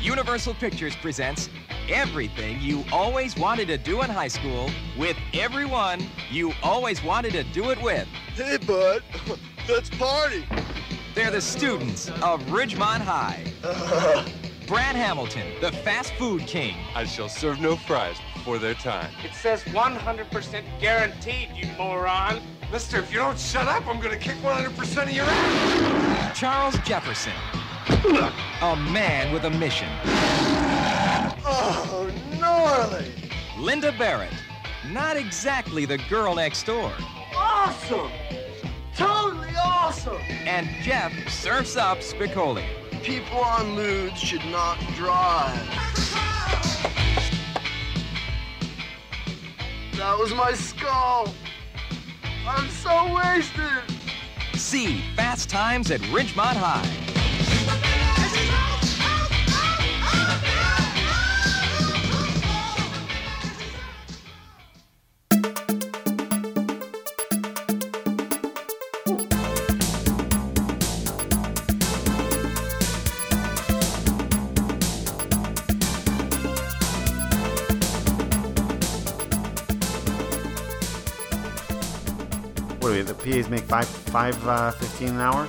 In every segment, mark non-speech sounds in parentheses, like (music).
Universal Pictures presents everything you always wanted to do in high school with everyone you always wanted to do it with. Hey, bud, (laughs) let's party. They're the students of Ridgemont High. (laughs) Brad Hamilton, the fast food king. I shall serve no fries before their time. It says 100% guaranteed, you moron. Mister, if you don't shut up, I'm gonna kick 100% of your ass. Charles Jefferson, a man with a mission. Oh, gnarly. Linda Barrett, not exactly the girl next door. Awesome. Totally awesome. And Jeff surfs up Spicoli. People on lewd should not drive. That was my skull. I'm so wasted. See Fast Times at Ridgemont High. Make five five uh, fifteen an hour.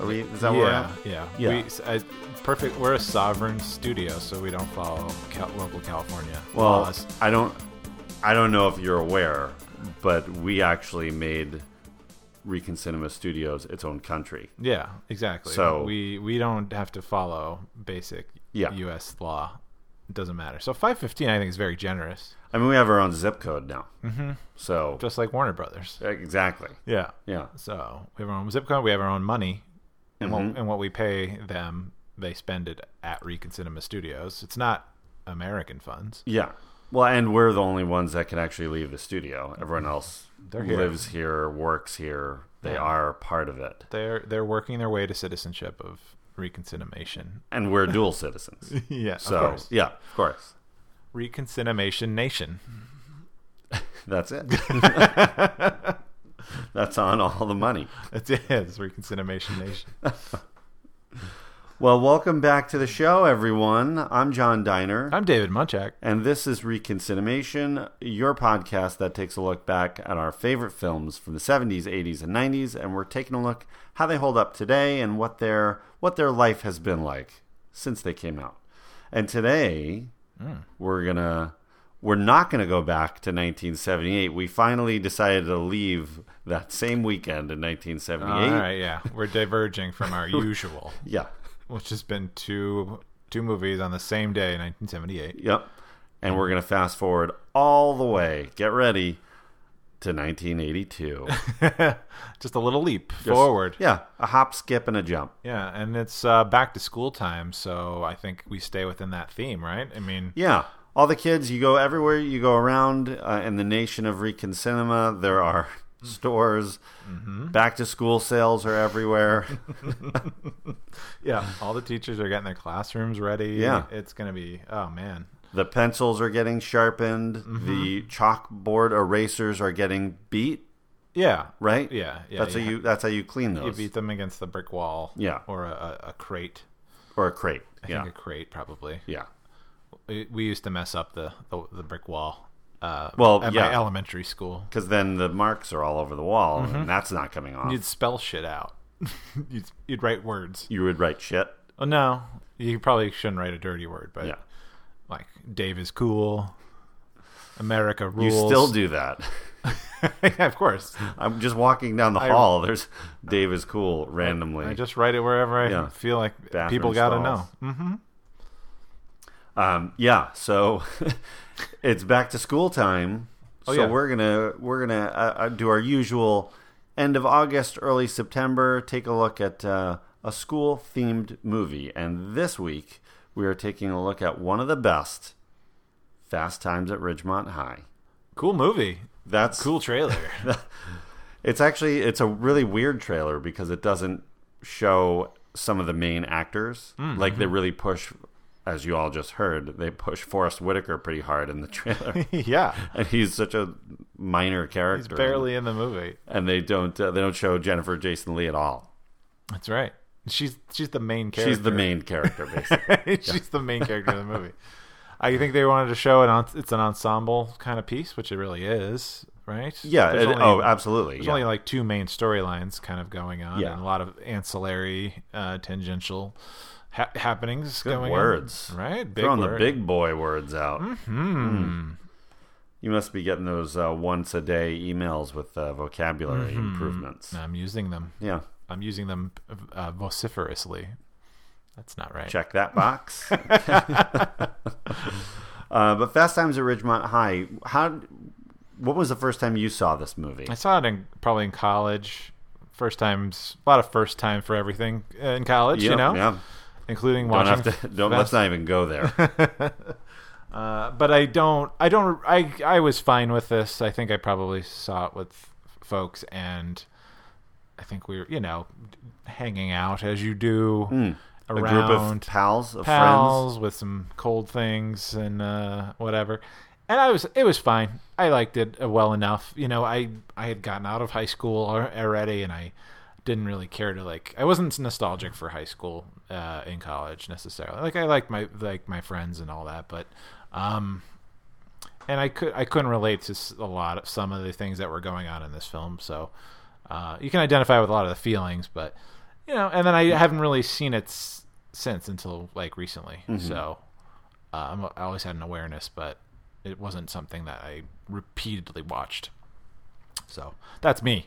Are we? Is that where we're yeah, at? yeah, Yeah. We, s- I- perfect. We're a sovereign studio, so we don't follow cal- local California Well, laws. I don't. I don't know if you're aware, but we actually made Recon Cinema Studios its own country. Yeah, exactly. So- we we don't have to follow basic Yeah. U.S. law. It doesn't matter. So five fifteen, I think, is very generous, I mean, we have our own zip code now. Mm-hmm. So just like Warner Brothers. exactly. Yeah. Yeah. So we have our own zip code. We have our own money, and Mhm. what and what we pay them, they spend it at Recon Cinema Studios. It's not American funds. Yeah. Well, and we're the only ones that can actually leave the studio. Everyone else They're here. lives here, works here. They Yeah. are part of it, They're they're working their way to citizenship of Reconciliation. and we're dual citizens. (laughs) yeah, So of course. yeah, of course. Reconciliation Nation. (laughs) That's it. (laughs) That's on all the money. That's it. It's Reconciliation Nation. (laughs) Well, welcome back to the show, everyone. I'm John Diner. I'm David Munchak. And this is Reconcinimation, your podcast that takes a look back at our favorite films from the 70s, 80s, and 90s, and we're taking a look how they hold up today and what their what their life has been like since they came out. And today we're gonna we're not gonna go back to 1978. We finally decided to leave that same weekend in 1978. All right, yeah, we're diverging from our (laughs) usual, Yeah. which has been two two movies on the same day, in 1978. Yep. And we're going to fast forward all the way. Get ready to 1982. (laughs) Just a little leap Just- forward. Yeah, a hop, skip, and a jump. Yeah, and it's uh, back to school time, so I think we stay within that theme, right? I mean, Yeah. All the kids, you go everywhere you go around uh, in the nation of Recon Cinema, there are (laughs) stores. Back to school sales are everywhere. (laughs) yeah, all the teachers are getting their classrooms ready. Yeah. it's gonna be oh man, the pencils are getting sharpened. The chalkboard erasers are getting beat, yeah, right? yeah, yeah. That's you how you that's how you clean those. You beat them against the brick wall. Yeah. Or a, a, crate. or a crate. I yeah. think a crate probably. yeah. We, we used to mess up the, the, the brick wall. Uh, Well, at yeah. my elementary school. Because then the marks are all over the wall, and that's not coming off. You'd spell shit out. (laughs) you'd, you'd write words. you would write shit. Oh no, you probably shouldn't write a dirty word, but Yeah. Like Dave is cool. America rules. You still do that. (laughs) yeah, of course. I'm just walking down the I- hall. There's Dave is cool randomly. I just write it wherever I Yeah. feel like Bathroom people got to know. Mm-hmm. um, yeah. So (laughs) it's back to school time. Oh, so yeah. we're gonna we're gonna uh, uh, do our usual end of August, early September. Take a look at uh, a school themed movie, and this week we are taking a look at one of the best, Fast Times at Ridgemont High. Cool movie. That's Cool trailer. (laughs) It's actually it's a really weird trailer because it doesn't show some of the main actors. Mm-hmm. Like they really push, as you all just heard, they push Forest Whitaker pretty hard in the trailer, (laughs) yeah. (laughs) and he's such a minor character. He's barely in the movie. and they don't uh, they don't show Jennifer Jason Leigh at all. That's right. She's she's the main character. (laughs) She's the main character, basically. she's the main character of the movie. (laughs) I think they wanted to show an it's an ensemble kind of piece, which it really is, right? yeah. It- only- oh, absolutely. There's yeah. only like two main storylines kind of going on, Yeah. and a lot of ancillary, uh, tangential ha- happenings Good going words. on. Right, big Throwing word. the big boy words out. Hmm. You must be getting those uh, once a day emails with uh, vocabulary Mm-hmm. improvements. I'm using them. Yeah. I'm using them uh, vociferously. That's not right. Check that box. (laughs) (laughs) uh, but Fast Times at Ridgemont High. How? What was the first time you saw this movie? I saw it in probably in college. First times, a lot of first time for everything in college. Yeah, you know, yeah. including Don't watching. have to. Don't. Let's not even go there. (laughs) Uh, but I don't. I don't. I I was fine with this. I think I probably saw it with folks, and I think we were, you know, hanging out as you do. A around group of pals, of pals with some cold things and uh, whatever. And I was, it was fine. I liked it uh, well enough. You know, I I had gotten out of high school already, and I didn't really care to like. I wasn't nostalgic for high school uh, in college necessarily. Like I liked my like my friends and all that, but um, and I could I couldn't relate to a lot of some of the things that were going on in this film. So uh, you can identify with a lot of the feelings, but you know, and then I haven't really seen it s- since until like recently. So uh, I'm, I always had an awareness, but it wasn't something that I repeatedly watched. So that's me.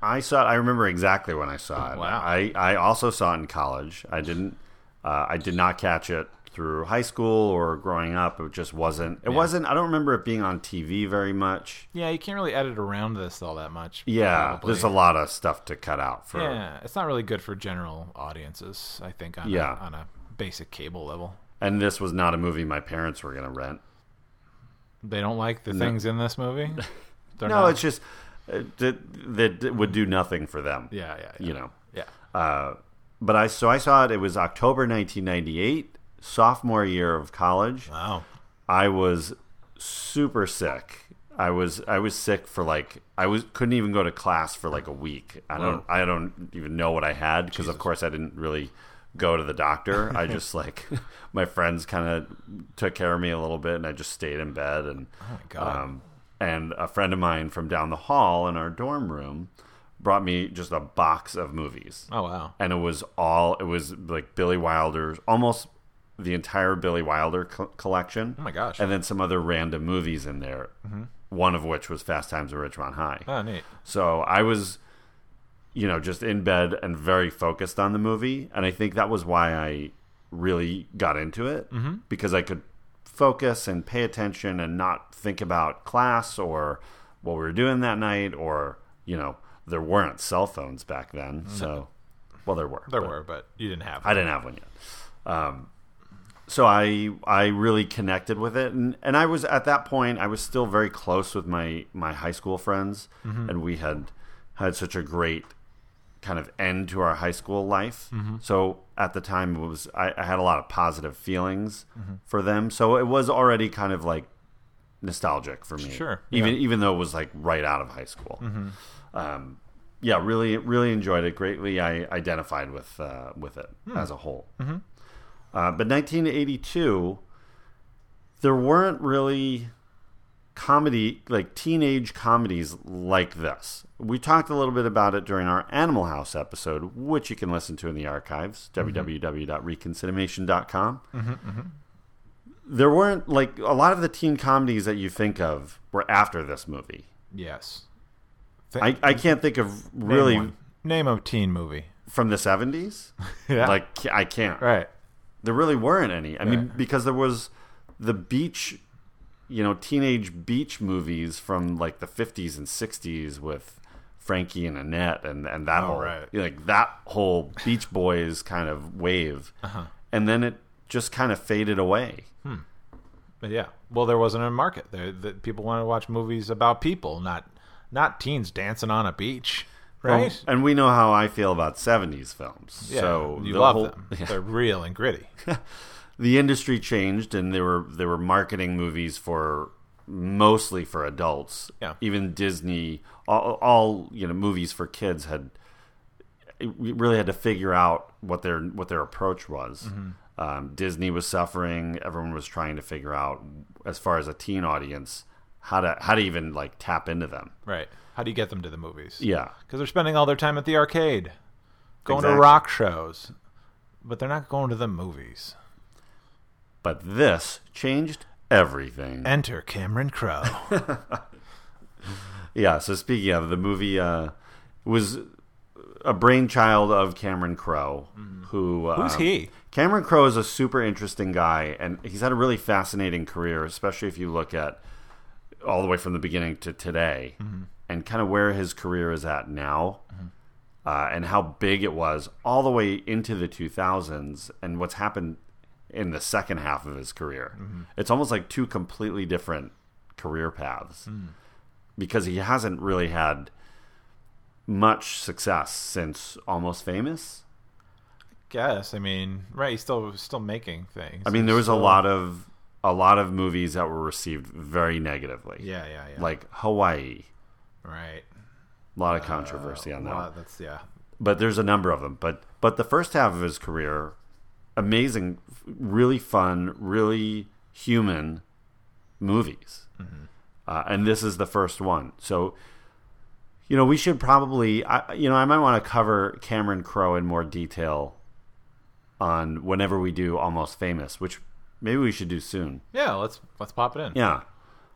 I saw it. I remember exactly when I saw it. Wow. I, I also saw it in college. I didn't. Uh, I did not catch it through high school or growing up. It just wasn't. It wasn't. I don't remember it being on TV very much. Yeah, you can't really edit around this all that much. Yeah, probably. there's a lot of stuff to cut out for. Yeah, it's not really good for general audiences. I think on Yeah. a, on a basic cable level. And this was not a movie my parents were going to rent. They don't like the things in this movie. (laughs) No, not- it's just uh, that that would do nothing for them. yeah, yeah, yeah. you know. yeah. Uh, but I so I saw it. It was October 1998, sophomore year of college. Wow. I was super sick. I was I was sick for like I was couldn't even go to class for like a week. I don't I don't even know what I had because of course I didn't really go to the doctor. (laughs) I just like my friends kind of took care of me a little bit and I just stayed in bed and Oh God. um and a friend of mine from down the hall in our dorm room brought me just a box of movies Oh wow. and it was all it was like Billy Wilder's almost the entire Billy Wilder co- collection. Oh my gosh. And then some other random movies in there. One of which was Fast Times at Ridgemont High. Oh neat. So I was, you know, just in bed and very focused on the movie, and I think that was why I really got into it mm-hmm. because I could focus and pay attention and not think about class or what we were doing that night or you know there weren't cell phones back then so well there were There but- were, but you didn't have. I didn't have one yet. Um, so I I really connected with it, and, and I was at that point I was still very close with my my high school friends, mm-hmm. and we had had such a great kind of end to our high school life. Mm-hmm. So at the time it was I, I had a lot of positive feelings mm-hmm. for them. So it was already kind of like nostalgic for me. Sure, even yeah. even though it was like right out of high school. Um, yeah, really, really enjoyed it greatly. I identified with uh, with it hmm. as a whole. Uh, but 1982, there weren't really comedy like teenage comedies like this. We talked a little bit about it during our Animal House episode, which you can listen to in the archives mm-hmm. www.reconciliation.com. Mm-hmm, mm-hmm. There weren't like a lot of the teen comedies that you think of were after this movie. Yes. I, I can't think of Name really one. name a teen movie. from the 70s. (laughs) Yeah. Like I can't. Right. There really weren't any. I mean, because there was the beach, you know, teenage beach movies from like the 50s and 60s with Frankie and Annette and and that Oh, whole right. like that whole Beach Boys kind of wave. Uh-huh. And then it just kind of faded away. But yeah. Well, there wasn't a market. There, that people wanted to watch movies about people, not not teens dancing on a beach. Right. Well, and we know how I feel about 70s films. yeah. so you the love whole- them. Yeah. (laughs) They're real and gritty. (laughs) the industry changed and they were they were marketing movies for mostly for adults Yeah. even disney all, all you know movies for kids had we really had to figure out what their what their approach was. Mm-hmm. Um, Disney was suffering. Everyone was trying to figure out, as far as a teen audience, how to how to even like tap into them. Right. How do you get them to the movies? Yeah, Because they're spending all their time at the arcade, going Exactly. to rock shows, but they're not going to the movies. but this changed everything. Enter Cameron Crowe. (laughs) Yeah. So speaking of the movie, uh, was a brainchild of Cameron Crowe, who Mm-hmm. Who's um, he? Cameron Crowe is a super interesting guy, and he's had a really fascinating career, especially if you look at all the way from the beginning to today, and kind of where his career is at now, uh, and how big it was all the way into the 2000s, and what's happened in the second half of his career. It's almost like two completely different career paths because he hasn't really had much success since Almost Famous. I guess. I mean, right? He's still still making things. I mean, there was a lot of a lot of movies that were received very negatively. Yeah, yeah, yeah. Like Hawaii, right. a lot of controversy on that. One. that's yeah. But there's a number of them. But but the first half of his career, amazing, really fun, really human movies. Uh, and this is the first one. So, you know, we should probably, I, you know, I might want to cover Cameron Crowe in more detail on whenever we do Almost Famous, which maybe we should do soon. Yeah, let's let's pop it in. Yeah,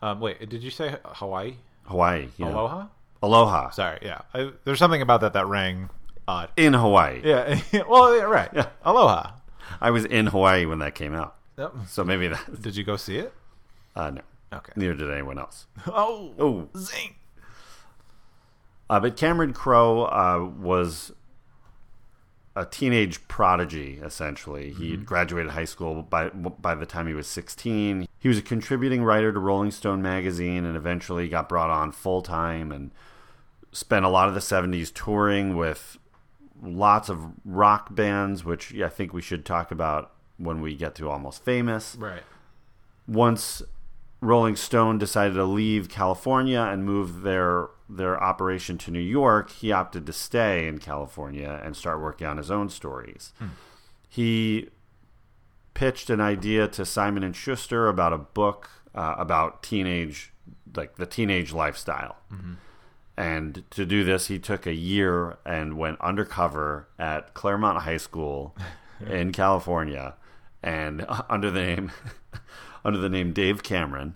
Um, wait, did you say Hawaii? Hawaii. Know. Aloha? Aloha. Sorry, yeah. I, there's something about that that rang odd. In Hawaii. Yeah. (laughs) well, yeah, right. Yeah. Aloha. I was in Hawaii when that came out. Yep. So maybe that. (laughs) Did you go see it? Uh, no. Okay. Neither did anyone else. (laughs) Oh. Oh. Zing. Uh, but Cameron Crowe uh, was a teenage prodigy, essentially. He mm-hmm. graduated high school by by the time he was 16. He was a contributing writer to Rolling Stone magazine and eventually got brought on full time and spent a lot of the 70s touring with lots of rock bands, which I think we should talk about when we get to Almost Famous Right. once Rolling Stone decided to leave California and move their their operation to New York, he opted to stay in California and start working on his own stories. He pitched an idea to Simon and Schuster about a book uh, about teenage, like the teenage lifestyle. And to do this, he took a year and went undercover at Clairemont High School (laughs) in California, and (laughs) under the name (laughs) under the name Dave Cameron,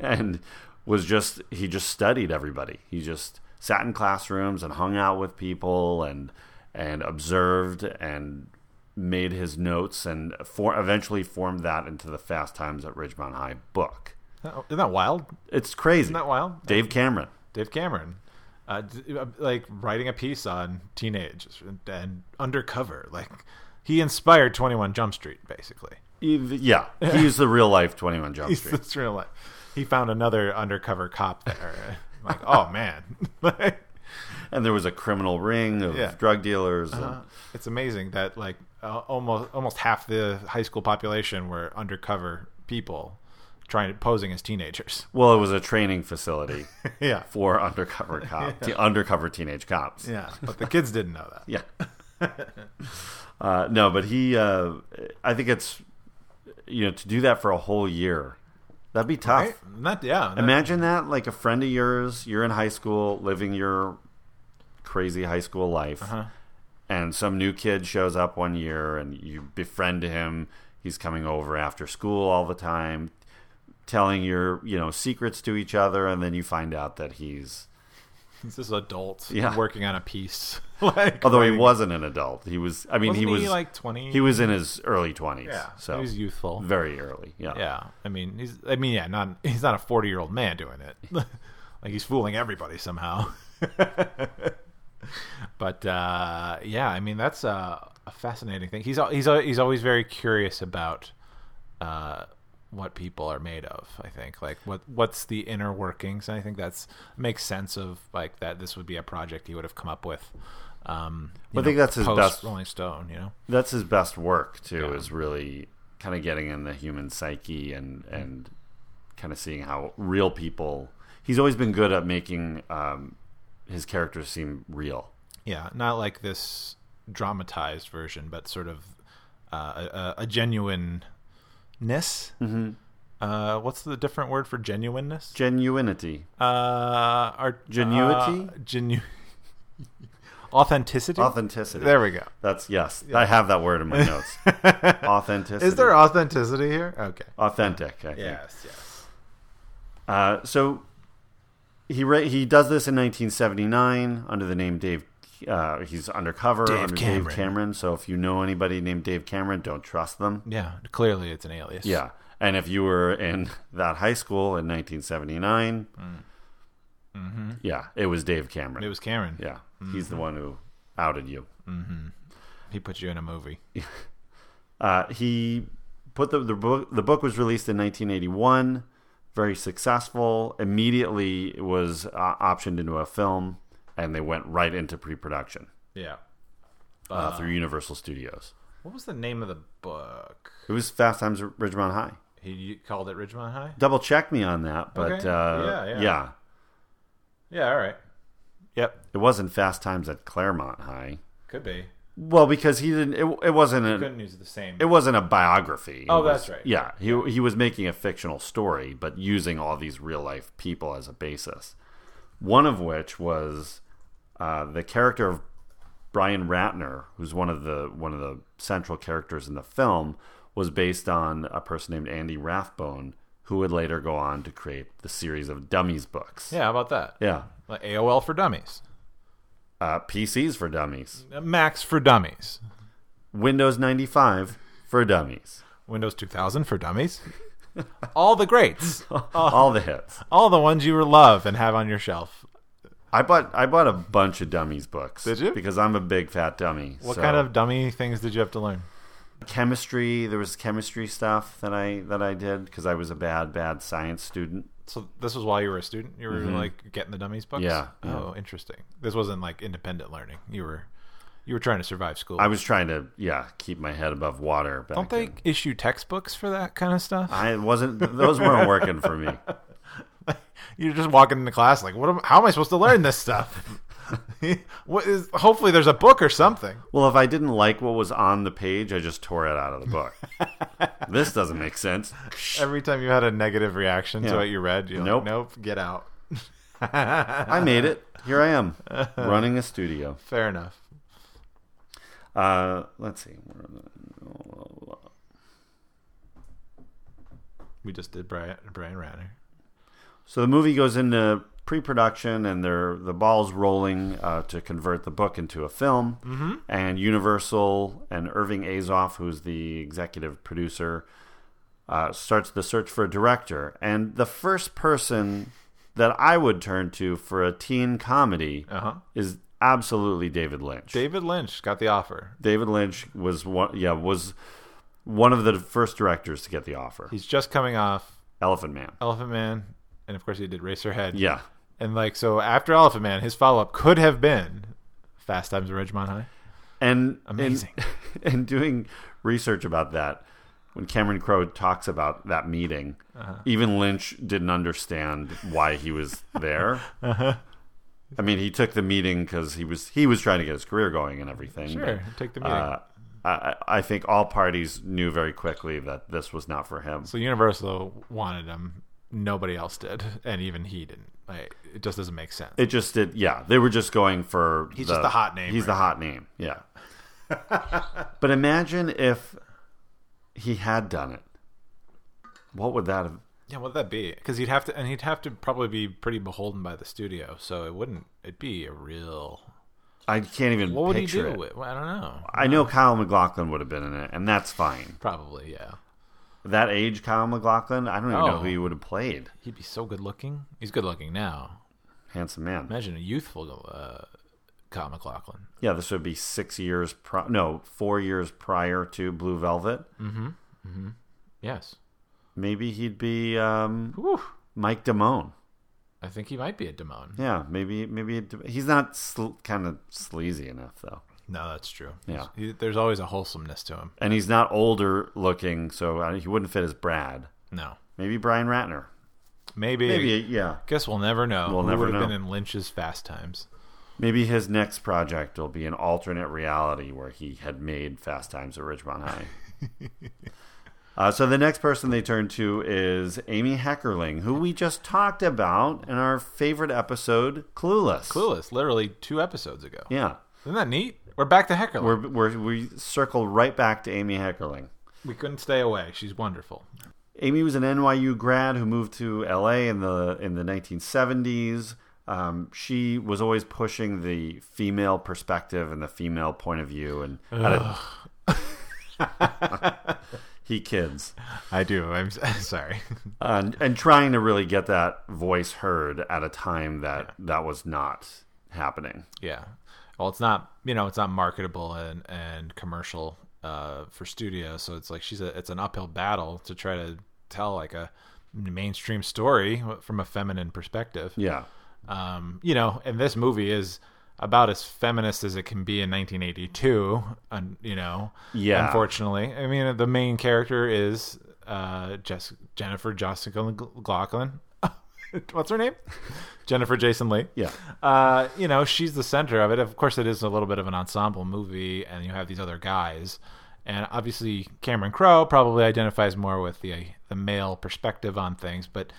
and was just he just studied everybody. He just sat in classrooms and hung out with people and and observed and made his notes and for eventually formed that into the Fast Times at Ridgemont High book. Isn't that wild? It's crazy. Isn't that wild? Dave Cameron. Dave Cameron, uh, uh, like writing a piece on teenage and, and undercover. Like he inspired Twenty One Jump Street, basically. Yeah, he's the real life Twenty One Jump (laughs) He's Street. It's real life. He found another undercover cop there. (laughs) like, oh man, (laughs) And there was a criminal ring of Yeah. Uh-huh. drug dealers. and- it's amazing that like uh, almost almost half the high school population were undercover people trying posing as teenagers. well, it was a training facility (laughs) yeah, for undercover cop, te- undercover teenage cops. yeah, but the kids didn't know that. Yeah. uh, no, but he, uh, I think it's, you know, to do that for a whole year, that'd be tough. Right? Not yeah. that- Imagine that, like a friend of yours, you're in high school, living your crazy high school life, Uh-huh. and some new kid shows up one year, and you befriend him. He's coming over after school all the time, telling your, you know, secrets to each other, and then you find out that he's, He's this adult Yeah. working on a piece. (laughs) like, although he wasn't an adult, he was. I mean, he was like twenty. He was in his early twenties. yeah. so he was youthful. very early. Yeah. Yeah, I mean, he's. I mean, yeah, not. (laughs) He's not a forty-year-old man doing it. (laughs) like he's fooling everybody somehow. but uh, yeah, I mean, that's a, a fascinating thing. He's he's he's always very curious about uh, what people are made of. I think like what what's the inner workings. And I think that's makes sense of like that. This would be a project he would have come up with. Um, I think that's his best- Rolling Stone. You know. That's his best work too. Yeah. Is really kind of getting in the human psyche and and kind of seeing how real people. He's always been good at making um, his characters seem real. Yeah, not like this dramatized version, but sort of uh, a, a genuineness. Mm-hmm. Uh, what's the different word for genuineness? Genuinity. Uh, art, Genuity? uh, genu- (laughs) authenticity. Authenticity. There we go. That's yes. I have that word in my (laughs) notes. Authenticity. Is there authenticity here? Okay. authentic? I think. Yes. Yes. Uh, so he ra- he does this in 1979 under the name Dave. Uh, he's undercover Dave under Cameron. Dave Cameron. So if you know anybody named Dave Cameron, don't trust them. Yeah. Clearly, it's an alias. Yeah. And if you were in that high school in 1979, yeah, it was Dave Cameron. Mm. Mm-hmm. It was Cameron. yeah, he's the one who outed you. He put you in a movie. (laughs) Uh, he put the the book. The book was released in 1981. Very successful. Immediately it was uh, optioned into a film, and they went right into pre-production Yeah. uh, through Universal Studios. What was the name of the book? It was Fast Times at Ridgemont High. He called it Ridgemont High. Double check me on that, but Okay. uh, Yeah, yeah. yeah, Yeah. All right. Yep. it wasn't Fast Times at Clairemont High. Could be. Well, because he didn't. It, it wasn't a. Couldn't use the same. It wasn't a biography. It Oh, was- that's right. Yeah, he he was making a fictional story, but using all these real life people as a basis. One of which was uh, the character of Brian Ratner, who's one of the one of the central characters in the film, was based on a person named Andy Rathbone, who would later go on to create the series of Dummies books. yeah. How about that? yeah. Like AOL for dummies. Uh, PCs for Dummies, Macs for dummies. Windows ninety five for Dummies, Windows 2000 for dummies. All the greats. (laughs) all the hits. All the ones you love and have on your shelf. I bought I bought a bunch of dummies books. Did you? Because I'm a big fat dummy. What so- kind of dummy things did you have to learn? chemistry? There was chemistry stuff that I that I did because I was a bad bad science student. So this was while you were a student. You were like getting the dummies books. Mm-hmm. Yeah, Oh, interesting. This wasn't like independent learning. You were, you were trying to survive school. I was trying to yeah keep my head above water. Don't they then. issue textbooks for that kind of stuff? I wasn't. Those weren't working for me. (laughs) You're just walking into class like, what? Am, how am I supposed to learn this stuff? (laughs) what is? Hopefully, there's a book or something. Well, if I didn't like what was on the page, I just tore it out of the book. (laughs) this doesn't make sense. Every time you had a negative reaction to what you read, you're Nope. like, nope, get out. I made it. Here I am, running a studio. Fair enough. Uh, let's see. We just did Brian Brian Ratner. So the movie goes into pre-production, and they're the ball's rolling uh, to convert the book into a film. Mm-hmm. And Universal and Irving Azoff, who's the executive producer, uh, starts the search for a director. And the first person that I would turn to for a teen comedy Uh huh. is absolutely David Lynch. David Lynch got the offer. David Lynch was one, yeah, was one of the first directors to get the offer. He's just coming off Elephant Man. Elephant Man, and of course he did Eraserhead. Yeah. And like so, after Elephant Man, his follow up could have been Fast Times at Ridgemont High. And Amazing. And, (laughs) and doing research about that, when Cameron Crowe talks about that meeting, Uh-huh. even Lynch didn't understand why he was there. (laughs) Uh-huh. I mean, he took the meeting because he was he was trying to get his career going and everything. Sure, but, take the meeting. uh, I, I think all parties knew very quickly that this was not for him. So Universal wanted him. Nobody else did, and even he didn't. Like, it just doesn't make sense. It just did. Yeah, they were just going for. He's just the hot name He's right the hot name. Yeah. (laughs) but imagine if he had done it. What would that have? Yeah, what'd that be? Because he'd have to, and he'd have to probably be pretty beholden by the studio. So it wouldn't. It'd be a real. I can't even What would he do? it. With, well, I don't know. I know Kyle MacLachlan would have been in it, and that's fine. Probably, yeah. That age, Kyle MacLachlan, I don't even know Oh. who he would have played. He'd be so good looking. He's good looking now. Handsome man. Imagine a youthful uh, Kyle MacLachlan. Yeah, this would be six years. Pro- no, four years prior to Blue Velvet. Mm-hmm. Mm-hmm. Yes. Maybe he'd be um, Mike Damone. I think he might be a Damone. Yeah, maybe maybe he's not sl- kind of sleazy enough though, No, that's true. Yeah. He, there's always a wholesomeness to him. and he's not older looking, so uh, he wouldn't fit as Brad. No. Maybe Brian Ratner. Maybe. Maybe yeah. Guess we'll never know. We'll Who never would have know. been in Lynch's Fast Times. Maybe his next project will be an alternate reality where he had made Fast Times at Ridgemont High. (laughs) uh, so the next person they turn to is Amy Heckerling, who we just talked about in our favorite episode, Clueless. Clueless, literally two episodes ago. Yeah. Isn't that neat? We're back to Heckerling. We're, we're, we circled right back to Amy Heckerling. we couldn't stay away. She's wonderful. Amy was an NYU grad who moved to LA in the in the 1970s. Um, she was always pushing the female perspective and the female point of view, and (laughs) he kids, I do. I'm (laughs) sorry. and, and trying to really get that voice heard at a time that that was not happening. yeah. Well, it's not you know it's not marketable and and commercial uh, for studio, so it's like she's a it's an uphill battle to try to tell like a mainstream story from a feminine perspective. Yeah, um, you know, and this movie is about as feminist as it can be in 1982. And you know, Yeah. Unfortunately, I mean, the main character is uh, Jess- Jennifer Jessica McLaughlin. What's her name? Jennifer Jason Leigh. yeah, Uh, you know, she's the center of it. Of course, it is a little bit of an ensemble movie, and you have these other guys. And obviously, Cameron Crowe probably identifies more with the the male perspective on things, but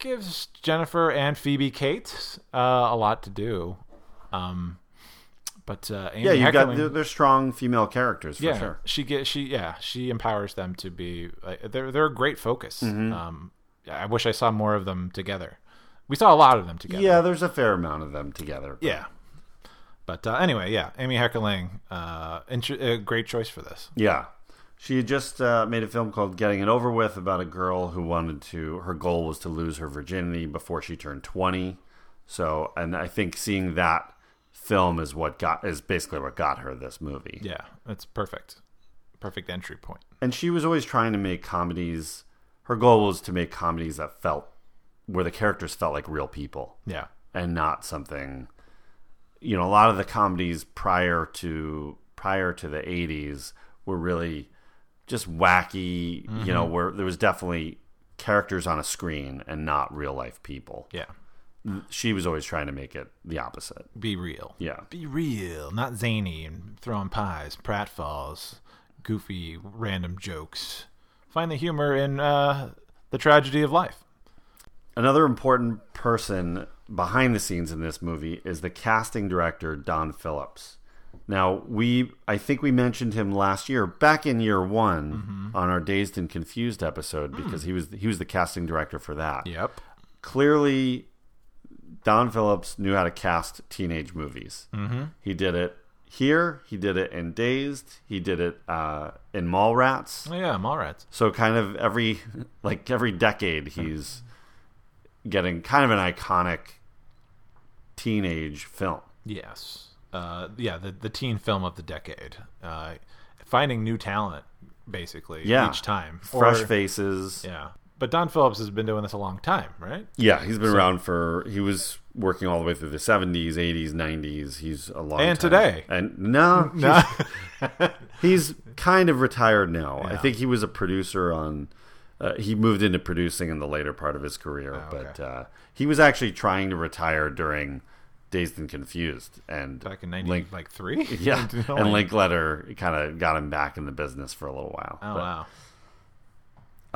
gives Jennifer and Phoebe Kate uh, a lot to do. Um, but uh, Amy yeah. You've got they're, they're strong female characters for yeah, sure. she get she yeah she empowers them to be like, they're they're a great focus. Mm-hmm. Um, I wish I saw more of them together. We saw a lot of them together. Yeah, there's a fair amount of them together. but- Yeah. But uh, anyway, yeah, Amy Heckerling, uh, int- a great choice for this. Yeah. She just uh, made a film called Getting It Over With about a girl who wanted to, her goal was to lose her virginity before she turned 20. So, and I think seeing that film is what got, is basically what got her this movie. Yeah, that's perfect. Perfect entry point. And she was always trying to make comedies, her goal was to make comedies that felt, where the characters felt like real people Yeah. and not something you know a lot of the comedies prior to prior to the 80s were really just wacky you know mm-hmm. where there was definitely characters on a screen and not real life people Yeah. She was always trying to make it the opposite Be real. yeah Be real, not zany and throwing pies, pratfalls, goofy, random jokes. Find the humor in uh, the tragedy of life. another important person behind the scenes in this movie is the casting director Don Phillips. Now we, I think we mentioned him last year, back in year one, on our Dazed and Confused episode, because he was he was the casting director for that. Yep. Clearly, Don Phillips knew how to cast teenage movies. Mm-hmm. He did it here. He did it in Dazed. He did it uh, in Mallrats. Oh, yeah, Mallrats. So kind of every (laughs) like every decade he's getting kind of an iconic teenage film. Yes. Uh, yeah, the, the teen film of the decade. Uh, finding new talent, basically, Yeah. each time. Fresh Or- faces. Yeah. Yeah. But Don Phillips has been doing this a long time, right? Yeah, he's been around for he was working all the way through the 70s, 80s, 90s. He's a long And time. today. And no, (laughs) No. (laughs) he's kind of retired now. I think he was a producer on. Uh, he moved into producing in the later part of his career, Oh, okay. but uh, he was actually trying to retire during Dazed and Confused, and Back in 90, Link, like three? yeah, (laughs) and Linklater kind of got him back in the business for a little while. Oh, but, wow.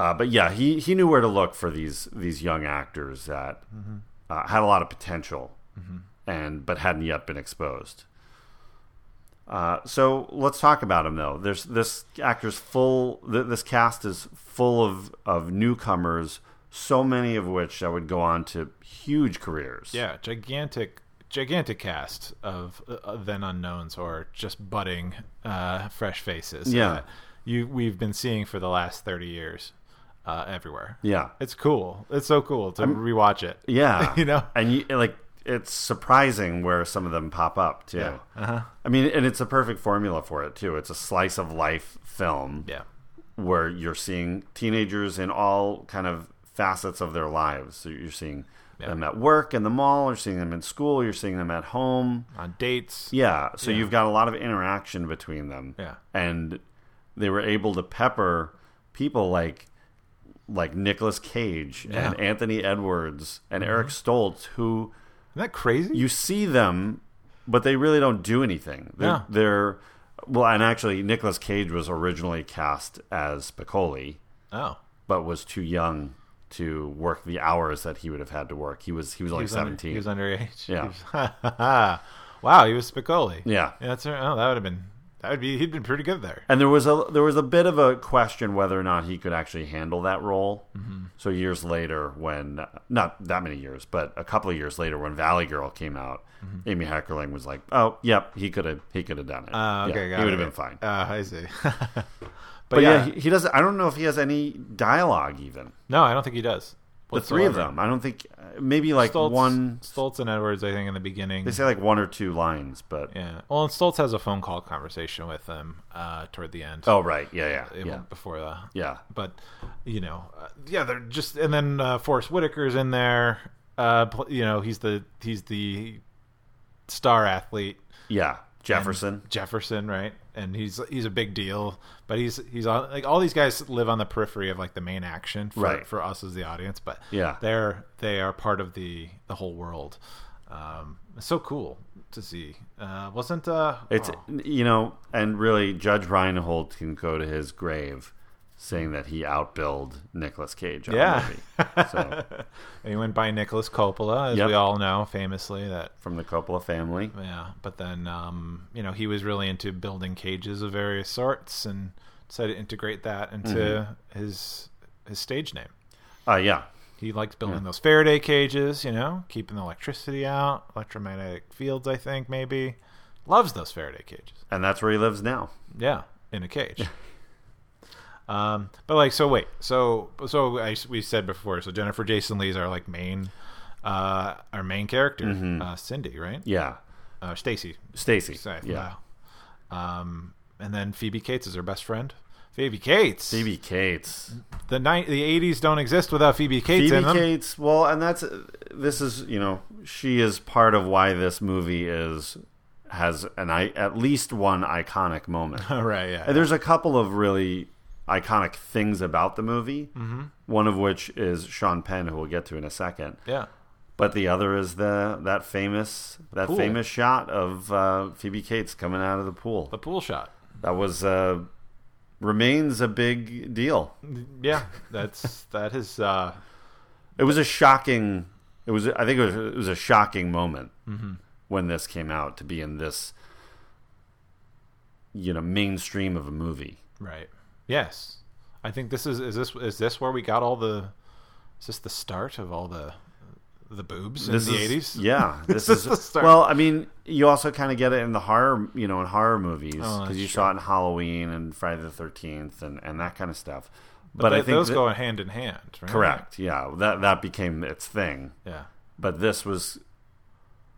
Uh, but yeah, he he knew where to look for these these young actors that Mm-hmm. uh, had a lot of potential, and but hadn't yet been exposed. Uh, so let's talk about him though. There's this actor's full. Th- this cast is full of of newcomers. So many of which that would go on to huge careers. Yeah, gigantic, gigantic cast of uh, then unknowns or just budding, uh, fresh faces. Yeah. you we've been seeing for the last thirty years, uh, everywhere. yeah, It's cool. It's so cool to rewatch it. (laughs) yeah. You know? and you like it's surprising where some of them pop up too. Yeah. Uh-huh. I mean, and it's a perfect formula for it too. It's a slice of life film. Yeah. where you're seeing teenagers in all kind of facets of their lives. So you're seeing Yeah. them at work in the mall, you're seeing them in school, you're seeing them at home. On dates. Yeah, so Yeah. you've got a lot of interaction between them. Yeah. And they were able to pepper people like like Nicolas Cage Yeah. Mm-hmm. and Anthony Edwards and Eric Stoltz who Isn't that crazy? you see them but they really don't do anything. They're, No. they're well, and actually, Nicolas Cage was originally cast as Spicoli. Oh, but was too young to work the hours that he would have had to work. He was he was he only was, under, seventeen. he was underage. Yeah. He was- (laughs) wow, he was Spicoli. yeah, Yeah, that's oh, that would have been that would be he'd been pretty good there. and there was a there was a bit of a question whether or not he could actually handle that role. Mm-hmm. So years later, when not that many years, but a couple of years later, when Valley Girl came out, Amy Heckerling was like, "Oh, yep, he could have he could have done it. Uh, Yeah, okay, he would have been fine." Uh, I see. (laughs) but, But yeah, yeah, he, he doesn't. I don't know if he has any dialogue even. no, I don't think he does. The three of them, I don't think. Maybe like Stoltz, one. Stoltz and Edwards, I think, in the beginning. They say like one or two lines, but yeah. Well, and Stoltz has a phone call conversation with them uh, toward the end. oh right, yeah, yeah, yeah, before the yeah. but you know, uh, yeah, they're just and then uh, Forest Whitaker's in there. Uh, you know, he's the he's the star athlete Yeah, and Jefferson. Jefferson, right? And he's he's a big deal, but he's he's on like all these guys live on the periphery of like the main action for, Right. for us as the audience, but Yeah. they're they are part of the the whole world. Um, it's so cool to see. Uh, wasn't uh, It's oh, you know, and really, Judge Reinhold can go to his grave saying that he outbilled Nicolas Cage. On Yeah. the (laughs) movie. So he went by Nicolas Coppola, as Yep. we all know, famously that from the Coppola family. Yeah, but then um, you know he was really into building cages of various sorts and decided to integrate that into Mm-hmm. his his stage name. Uh, yeah, He likes building those Faraday cages, you know, keeping the electricity out, electromagnetic fields. I think maybe loves those Faraday cages. and that's where he lives now. Yeah, in a cage. (laughs) um, but like, so wait, so so I, we said before, so Jennifer Jason Leigh's our like main, uh, our main character, Mm-hmm. uh, Cindy, right? Yeah, Uh, Stacy, Stacy. Yeah. Um, and then Phoebe Cates is her best friend. Phoebe Cates. Phoebe Cates. The ni- the eighties don't exist without Phoebe Cates in Phoebe. Cates. Well, and that's this is you know she is part of why this movie is has an I at least one iconic moment. (laughs) Right, yeah. And there's a couple of really iconic things about the movie. Mm-hmm. One of which is Sean Penn, who we'll get to in a second. yeah. But the other is the that famous that Pool. famous shot of uh, Phoebe Cates coming out of the pool. The pool shot. That was uh, remains a big deal. Yeah, that's (laughs) that is uh It was a shocking. It was. I think it was. It was a shocking moment Mm-hmm. when this came out to be in this, you know, mainstream of a movie. right. Yes. I think this is is this is this where we got all the is this the start of all the the boobs in the eighties? Yeah, (laughs) this, This is. is the start. Well, I mean, you also kind of get it in the horror, you know, in horror movies because Oh, you true. saw it in Halloween and Friday the Thirteenth and and that kind of stuff. But, But, I think those that- go hand in hand, right? correct. Yeah, that that became its thing. Yeah. but this was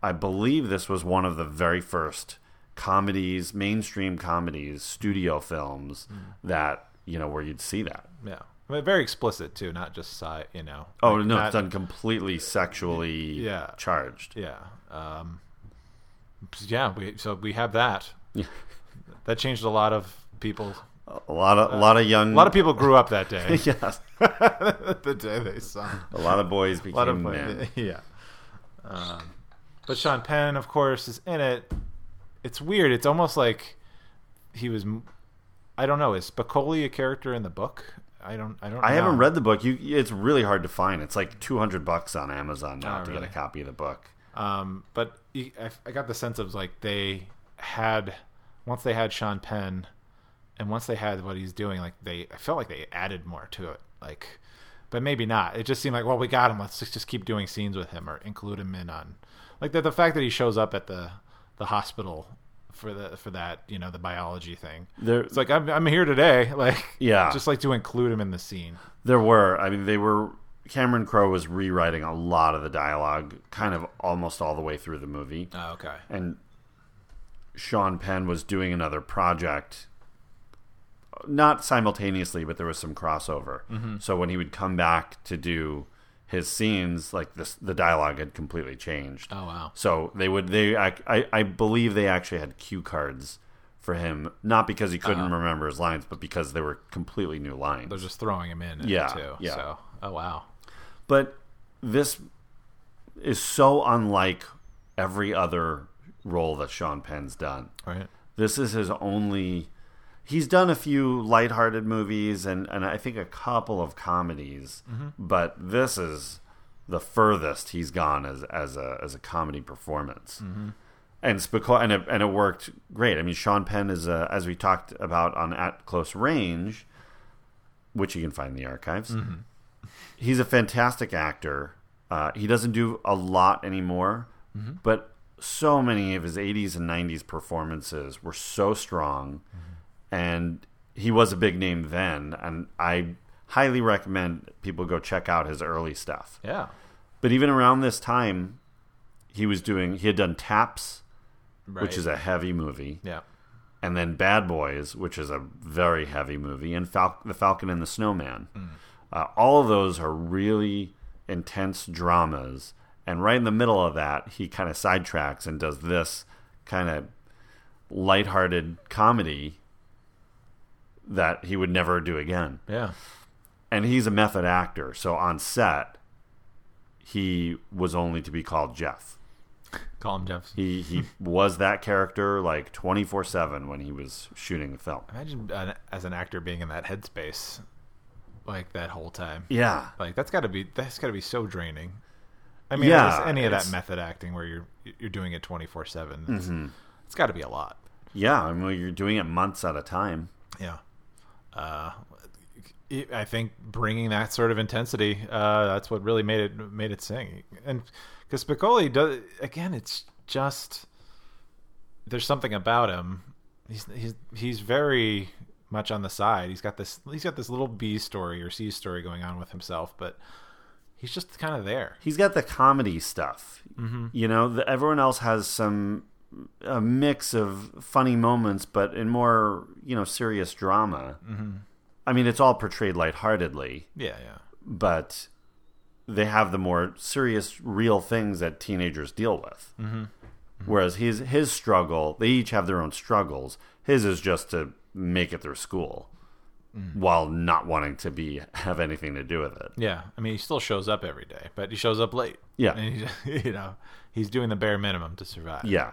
i believe this was one of the very first comedies mainstream comedies studio films Hmm. that you know where you'd see that Yeah. But very explicit too, not just sci you know. oh like no not- it's done completely sexually Yeah. charged Yeah. Um, yeah. We so we have that. Yeah. (laughs) That changed a lot of people. a lot of a lot of young A lot of people grew up that day. (laughs) yes (laughs) the day they saw. a lot of boys A became lot of men yeah. Um, but Sean Penn, of course, is in it. It's weird. It's almost like he was. I don't know. Is Spicoli a character in the book? I don't. I don't. I haven't read the book. You, it's really hard to find. It's like two hundred bucks on Amazon now Oh, to really? get a copy of the book. Um, but I, I got the sense of like they had once they had Sean Penn, and once they had what he's doing, like they I felt like they added more to it. Like, but maybe not. It just seemed like well, we got him. Let's just, just keep doing scenes with him or include him in on like the the fact that he shows up at the the hospital for the for that you know the biology thing. There, It's like I'm I'm here today. (laughs) Like Yeah. just like to include him in the scene. There were. I mean, they were. Cameron Crowe was rewriting a lot of the dialogue, kind of almost all the way through the movie, Oh, okay. and Sean Penn was doing another project, not simultaneously, but there was some crossover. Mm-hmm. So when he would come back to do his scenes, like this, the dialogue had completely changed. Oh wow. So they would they I, I I believe they actually had cue cards for him, not because he couldn't uh-huh. remember his lines, but because they were completely new lines. They're just throwing him in. Yeah, Too, yeah. So oh wow. but this is so unlike every other role that Sean Penn's done. Right. This is his only. He's done a few lighthearted movies and, and I think a couple of comedies, mm-hmm. but this is the furthest he's gone as as a as a comedy performance. Mm-hmm. And Spicoli, and it, and it worked great. I mean, Sean Penn is a, as we talked about on At Close Range, which you can find in the archives. Mm-hmm. He's a fantastic actor. Uh, he doesn't do a lot anymore, but so many of his 80s and 90s performances were so strong, and he was a big name then. And I highly recommend people go check out his early stuff. Yeah. But even around this time, he was doing. He had done Taps, Right. which is a heavy movie, yeah. and then Bad Boys, which is a very heavy movie, and Fal- The Falcon and the Snowman. Uh, all of those are really intense dramas, and right in the middle of that, he kind of sidetracks and does this kind of lighthearted comedy that he would never do again Yeah. and he's a method actor. So on set, he was only to be called Jeff. Call him Jeff. He he (laughs) was that character like twenty four seven when he was shooting the film. Imagine uh, as an actor being in that headspace, like that whole time. Yeah, Like that's got to be that's got to be so draining. I mean, Yeah, any of that method acting where you're you're doing it twenty four seven. Mm-hmm. It's got to be a lot. yeah. I mean, you're doing it months at a time. Yeah. Uh, I think bringing that sort of intensity, uh, that's what really made it made it sing. And because Spicoli does again, it's just there's something about him. He's he's he's very much on the side. He's got this he's got this little B story or C story going on with himself, but he's just kind of there. He's got the comedy stuff. Mm-hmm. You know, the, everyone else has some a mix of funny moments, but in more you know serious drama. Mm-hmm. I mean, it's all portrayed lightheartedly. Yeah, yeah. but they have the more serious, real things that teenagers deal with. Mm-hmm. Whereas his his struggle, they each have their own struggles. His is just to make it through school, while not wanting to be have anything to do with it. Yeah, I mean, he still shows up every day, but he shows up late. Yeah. and (laughs) you know, he's doing the bare minimum to survive. Yeah,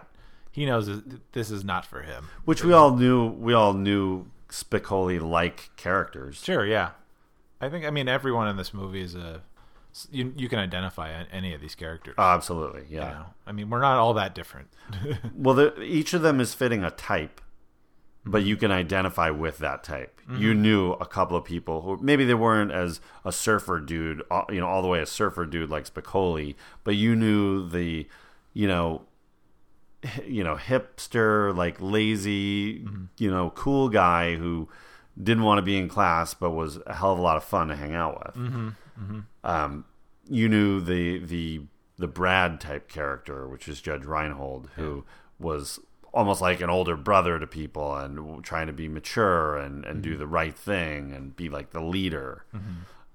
he knows this is not for him. which we all knew. We all knew Spicoli like characters. Sure, yeah. I think I mean everyone in this movie is a you you can identify any of these characters. Oh, absolutely, you yeah. know? I mean, we're not all that different. (laughs) Well, the, each of them is fitting a type, but you can identify with that type. You mm-hmm. knew a couple of people who maybe they weren't as a surfer dude, you know, all the way a surfer dude like Spicoli, but you knew the, you know, (laughs) you know, hipster, like lazy, mm-hmm. you know, cool guy who didn't want to be in class but was a hell of a lot of fun to hang out with. Mm-hmm. Mm-hmm. Um, you knew the the the Brad type character, which is Judge Reinhold, who was almost like an older brother to people and trying to be mature and, and do the right thing and be like the leader.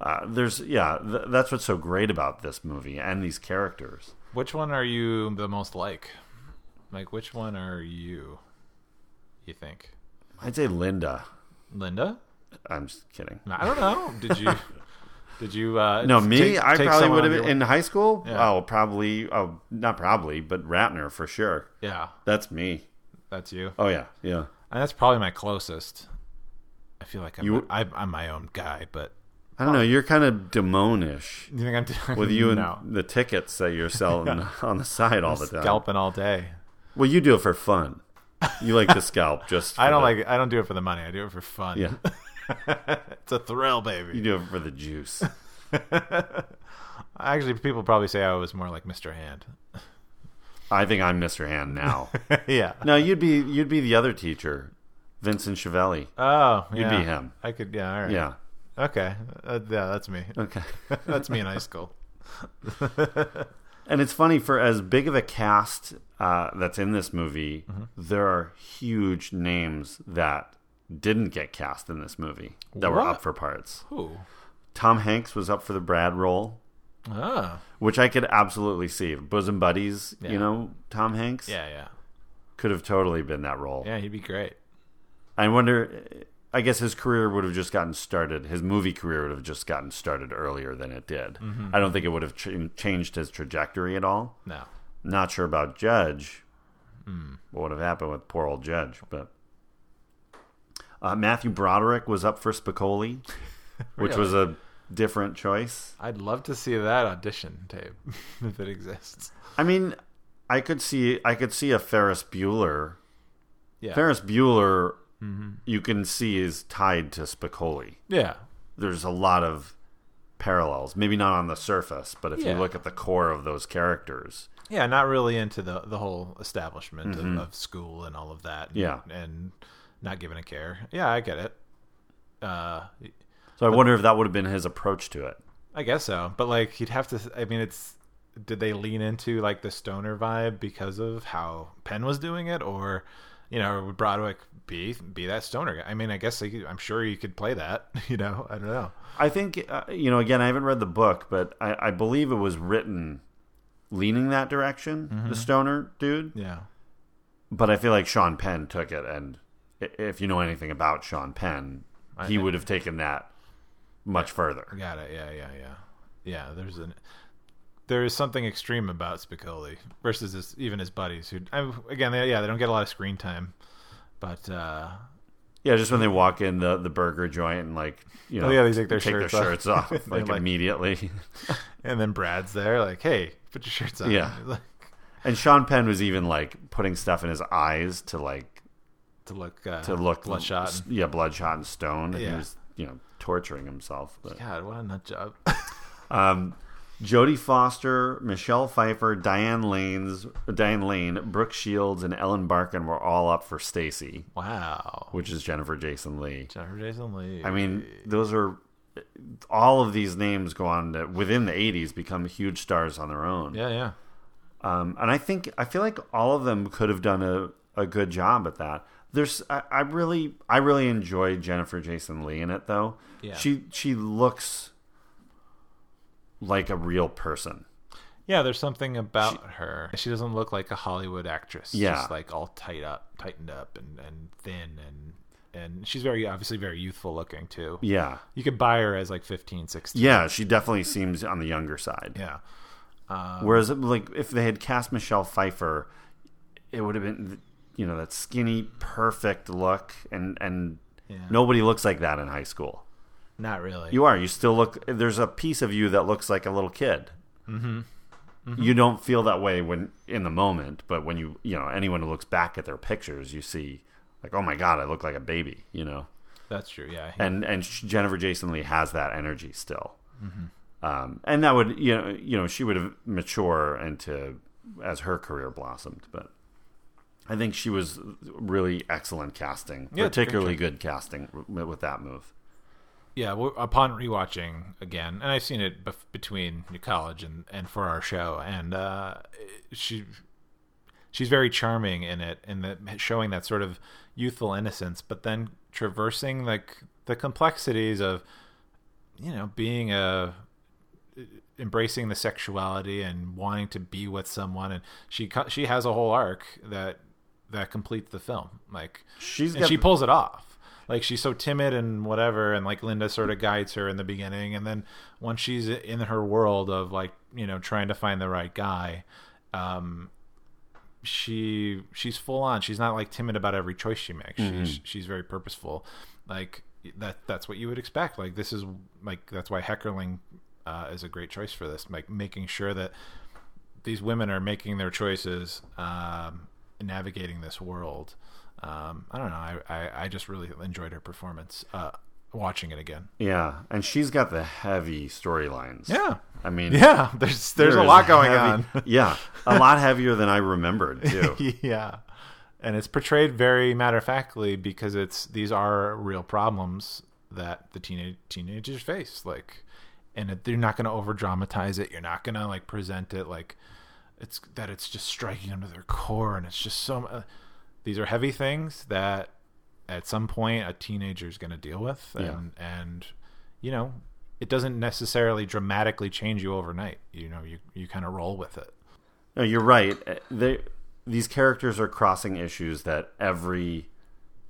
Uh, there's yeah, th- that's what's so great about this movie and these characters. which one are you the most like? Like, which one are you? You think I'd say Linda. Linda? I'm just kidding. I don't know. Did you? (laughs) did you? Uh, No, me. take- I take probably would have been in high school. Yeah. Oh, probably. Oh, not probably, but Ratner for sure. Yeah, That's me. that's you. Oh yeah, yeah. And that's probably my closest. I feel like I'm, You- I, I'm my own guy, but I don't know. You're kind of Damonish you think I'm with you (laughs) and no. the tickets that you're selling (laughs) on the side all the time. scalping all day. Well, you do it for fun. You like to scalp just. (laughs) I don't the- like. I don't do it for the money. I do it for fun. Yeah, (laughs) it's a thrill, baby. you do it for the juice. (laughs) Actually, people probably say I was more like Mr. Hand. I think I'm Mr. Hand now. yeah. no, you'd be you'd be the other teacher, Vincent Schiavelli. Oh, You'd yeah. be him. I could. Yeah. All right. Yeah. Okay. Uh, yeah, that's me. Okay. that's me in high school. And it's funny for as big of a cast uh, that's in this movie, Mm-hmm. there are huge names that didn't get cast in this movie that were up for parts. Ooh. Tom Hanks was up for the Brad role, Ah. which I could absolutely see. Bosom buddies, Yeah. you know, Tom Hanks Yeah. Yeah. could have totally been that role. Yeah. He'd be great. I wonder. I guess his career would have just gotten started. His movie career would have just gotten started earlier than it did. Mm-hmm. I don't think it would have ch- changed his trajectory at all. No. Not sure about Judge, what would have happened with poor old Judge. But uh, Matthew Broderick was up for Spicoli, (laughs) which was a different choice. I'd love to see that audition tape (laughs) if it exists. I mean, I could see I could see a Ferris Bueller. Yeah. Ferris Bueller, you can see is tied to Spicoli. Yeah. There's a lot of parallels. Maybe not on the surface, but if Yeah. you look at the core of those characters, Yeah, not really into the the whole establishment of, of school and all of that. and- Mm-hmm. Yeah. and not giving a care. Yeah, I get it. Uh, so I wonder if that would have been his approach to it. I guess so, but like you'd have to. I mean, it's did they lean into like the stoner vibe because of how Penn was doing it, or you know, would Broderick be be that stoner guy? I mean, I guess I'm sure you could play that. (laughs) You know, I don't know. I think uh, you know. Again, I haven't read the book, but I, I believe it was written leaning that direction. Mm-hmm. The stoner dude, Yeah, but I feel like Sean Penn took it, and if you know anything about Sean Penn, I he would have taken that much further. got it. Yeah, yeah, yeah, yeah. There's an there is something extreme about Spicoli versus his, even his buddies who I, again, they, yeah, they don't get a lot of screen time, but uh, Yeah, just when they walk in the the burger joint and like you know, Oh, yeah, they take their take shirts their off. shirts off (laughs) like, like- immediately. (laughs) and then Brad's there like, hey, put your shirts on. Yeah. (laughs) Like, and Sean Penn was even like putting stuff in his eyes to like to look uh, to look bloodshot. and- Yeah, bloodshot and stoned. And he was you know torturing himself. But God, what a nut job. um, Jodie Foster, Michelle Pfeiffer, Diane Lane's Diane Lane, Brooke Shields, and Ellen Barkin were all up for Stacy, wow. which is Jennifer Jason Leigh. Jennifer Jason Leigh. I mean, those are all of these names go on to within the '80s become huge stars on their own. yeah, yeah. Um, and I think I feel like all of them could have done a, a good job at that. There's I, I really I really enjoy Jennifer Jason Leigh in it though. Yeah. She she looks like a real person. Yeah, there's something about her. She doesn't look like a Hollywood actress. Yeah. Just like all tight up, tightened up and, and thin and and she's very obviously very youthful looking too. Yeah. You could buy her as like 15, 16. Yeah, she definitely seems on the younger side. Yeah. Um, Whereas like if they had cast Michelle Pfeiffer, it would have been you know that skinny perfect look and and Yeah. nobody looks like that in high school. Not really. You are. You still look. There's a piece of you that looks like a little kid. Mm-hmm. You don't feel that way when in the moment, but when you you know anyone who looks back at their pictures, you see like, oh my god, I look like a baby. You know, That's true. Yeah. and and Jennifer Jason Leigh has that energy still. Um, and that would you know you know she would have mature into as her career blossomed, but. I think she was really excellent casting, Yeah, particularly good casting with that move. Yeah, well, upon rewatching again, and I've seen it bef- between college and, and for our show, and uh, she she's very charming in it, in the showing that sort of youthful innocence, but then traversing like the complexities of you know being a embracing the sexuality and wanting to be with someone, and she she has a whole arc that that completes the film, like She's got she pulls it off. Like she's so timid and whatever, and like Linda sort of guides her in the beginning, and then once she's in her world of like you know trying to find the right guy, um, she she's full on. She's not like timid about every choice she makes. She's she's very purposeful. Like that that's what you would expect. Like this is like that's why Heckerling uh, is a great choice for this. Like making sure that these women are making their choices, um, navigating this world. Um, I don't know. I, I, I just really enjoyed her performance. Uh, watching it again. Yeah, and she's got the heavy storylines. Yeah. I mean, Yeah, (laughs) there's there's a lot going heavy- on. (laughs) yeah, a lot heavier than I remembered (laughs) too. yeah. And it's portrayed very matter of factly because it's these are real problems that the teenage teenagers face. Like, and it, you're not going to over dramatize it. You're not going to like present it like it's that it's just striking them to their core, and it's just so. Uh, these are heavy things that at some point a teenager is going to deal with, and and you know it doesn't necessarily dramatically change you overnight. You know, you you kind of roll with it. No, you're right. Uh, They, these characters are crossing issues that every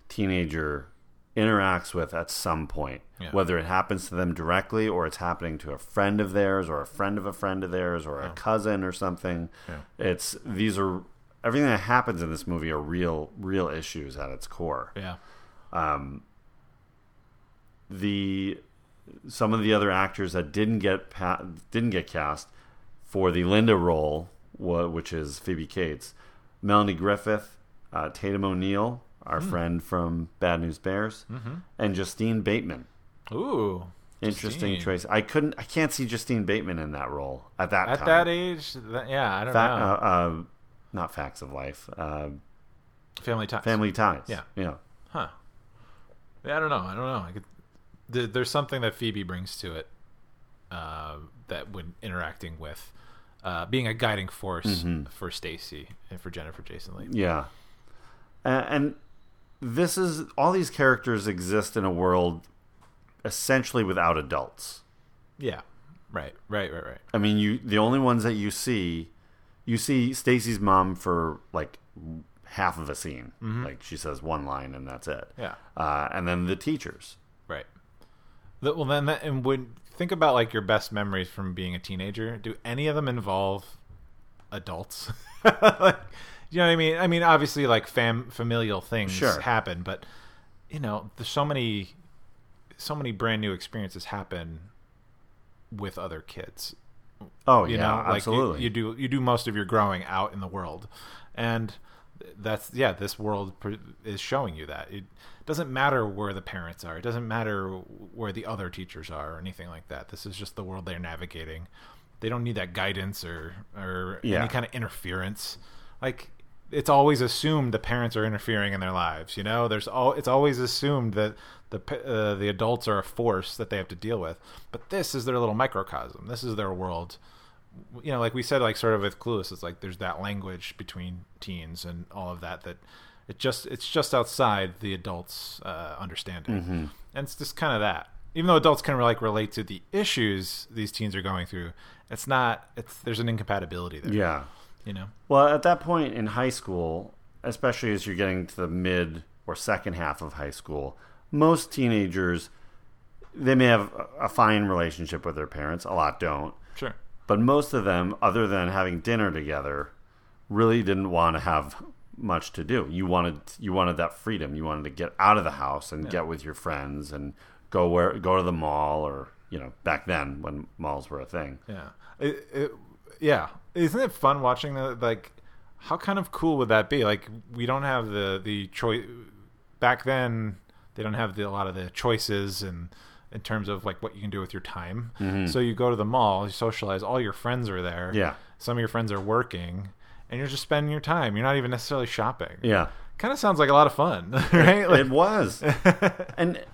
teenager interacts with at some point, Yeah. whether it happens to them directly or it's happening to a friend of theirs or a friend of a friend of theirs or a cousin or something. Yeah. It's these are everything that happens in this movie are real real issues at its core. Yeah. the some of the other actors that didn't get pa- didn't get cast for the Linda role, which is Phoebe Cates, Melanie Griffith, uh, Tatum O'Neal, our Hmm. friend from Bad News Bears, and Justine Bateman. Ooh. Interesting Justine. choice. I couldn't, I can't see Justine Bateman in that role at that At time. that age, that, yeah, I don't Fa- know. uh, uh, not Facts of Life, uh, Family ties. Family Ties. Yeah. yeah. Huh. Yeah, I don't know. I don't know. I could. There, there's something that Phoebe brings to it uh, that when interacting with, uh, being a guiding force Mm-hmm. for Stacy and for Jennifer Jason Leigh. Yeah. And this is all these characters exist in a world essentially without adults. Yeah. Right. Right. Right. Right. I mean, you the only ones that you see, you see Stacy's mom for like half of a scene. Like she says one line and that's it. Yeah. Uh, and then the teachers. Right. The- well, then, that, and when think about like your best memories from being a teenager, do any of them involve adults? (laughs) like, you know what I mean? I mean, obviously, like fam familial things Sure. happen, but you know, there's so many, so many brand new experiences happen with other kids. Oh You yeah, know, like you- absolutely. You, do you do most of your growing out in the world, and that's yeah. This world pr- is showing you that it doesn't matter where the parents are. It doesn't matter where the other teachers are or anything like that. This is just the world they're navigating. They don't need that guidance or or Yeah. any kind of interference. Like it's always assumed the parents are interfering in their lives. You know, there's all it's always assumed that the uh, the adults are a force that they have to deal with. But this is their little microcosm. This is their world. You know, like we said, like sort of with Clueless, it's like there's that language between teens and all of that that it just it's just outside the adults' uh, understanding, and it's just kind of that. Even though adults can like relate to the issues these teens are going through, it's not. It's there's an incompatibility there. yeah. You know. Well, at that point in high school, especially as you're getting to the mid or second half of high school, most teenagers they may have a- fine relationship with their parents. A lot don't. Sure. But most of them, other than having dinner together, really didn't want to have much to do. You wanted you wanted that freedom. You wanted to get out of the house and get with your friends and go where go to the mall or you know back then when malls were a thing. Yeah. It, it, yeah. Isn't it fun watching the like? How kind of cool would that be? Like we don't have the the choice back then. They don't have the, a lot of the choices and in terms of like what you can do with your time. Mm-hmm. So you go to the mall, you socialize. All your friends are there. Yeah. Some of your friends are working, and you're just spending your time. You're not even necessarily shopping. Yeah. Kind of sounds like a lot of fun, (laughs) right? Like, it was. (laughs) and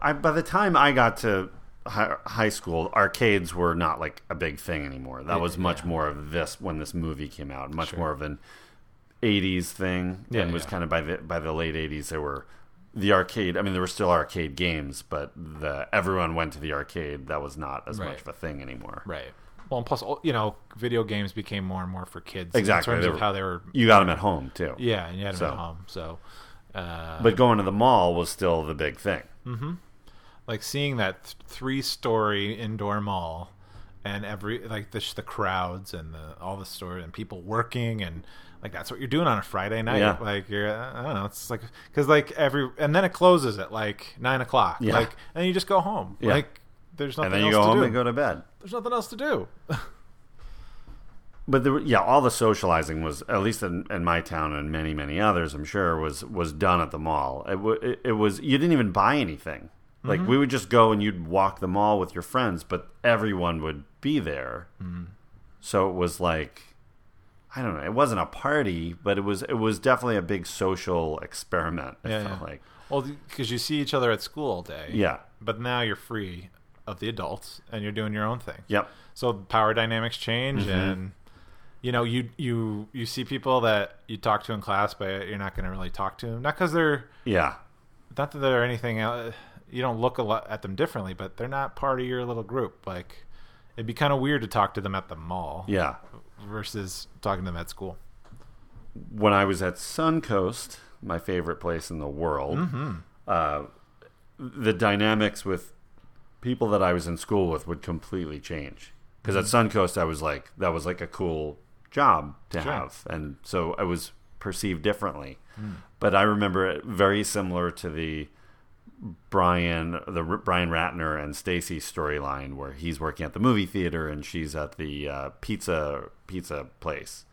I, by the time I got to high school, arcades were not like a big thing anymore. That was much more of this when this movie came out, much more of an '80s thing. Yeah, and was yeah. kind of by the by the late '80s, there were the arcade. I mean, there were still arcade games, but the everyone went to the arcade. That was not as Right. much of a thing anymore. right. Well, and plus, you know, video games became more and more for kids Exactly. in terms They of how they were You got them at home too. Yeah, and you had them So- at home. So, uh, But going to the mall was still the big thing. Like seeing that th- three-story indoor mall, and every like the the crowds and the all the stores and people working and like that's what you're doing on a Friday night. Yeah. Like you're uh, I don't know. It's like because like every and then it closes at like nine o'clock. Yeah. Like and you just go home. Yeah. Like there's nothing else. And then you go to home do. and go to bed. There's nothing else to do. (laughs) but there, yeah, all the socializing was at least in, in my town and many many others. I'm sure was was done at the mall. It, wa- it, it was you didn't even buy anything. Like we would just go and you'd walk the mall with your friends, but everyone would be there. So it was like I don't know. It wasn't a party, but it was it was definitely a big social experiment. Yeah, felt yeah. like Well, because you see each other at school all day. yeah, But now you're free of the adults and you're doing your own thing. yep, so power dynamics change Mm-hmm. and you know you you you see people that you talk to in class but you're not going to really talk to them not because they're yeah, not that they're anything else, you don't look a lot at them differently but they're not part of your little group like it'd be kind of weird to talk to them at the mall yeah. versus talking to them at school when I was at Suncoast, my favorite place in the world, Mm-hmm. uh, the dynamics with people that I was in school with would completely change. Because Mm-hmm. at Suncoast, I was like, that was like a cool job to Sure. have, and so I was perceived differently. But I remember it very similar to the Brian, the Brian Ratner and Stacy storyline, where he's working at the movie theater and she's at the uh, pizza pizza place.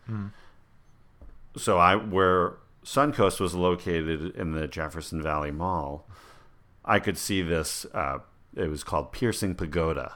So I, where Suncoast was located in the Jefferson Valley Mall, I could see this. Uh, it was called Piercing Pagoda.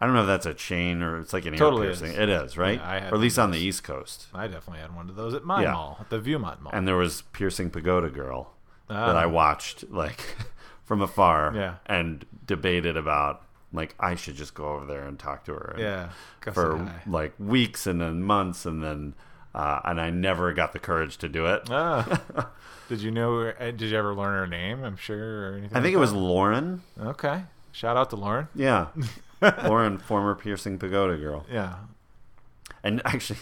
I don't know if that's a chain or it's like an Totally piercing. is. It is, right? Yeah, or at least on the. East Coast. I definitely had one of those at my Yeah. mall, at the Viewmont Mall. And there was Piercing Pagoda Girl that Ah. I watched like (laughs) from afar Yeah. and debated about like I should just go over there and talk to her. And yeah, For like weeks and then months and then uh, and I never got the courage to do it. Ah. (laughs) did you know? uh, Did you ever learn her name? I'm sure. Or anything I think like it was that? Lauren. Okay. Shout out to Lauren. Yeah. (laughs) Lauren, former Piercing Pagoda Girl. Yeah. And actually,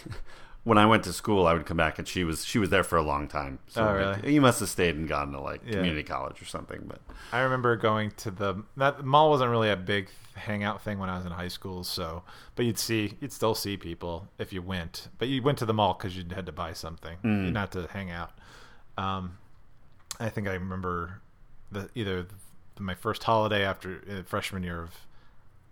when I went to school, I would come back and she was she was there for a long time. So Oh, like, really? you must have stayed and gone to like Yeah. community college or something. But I remember going to the that the mall wasn't really a big hangout thing when I was in high school. So, but you'd see you'd still see people if you went, but you went to the mall because you had to buy something, not to hang out. Um, I think I remember the either my first holiday after uh, freshman year of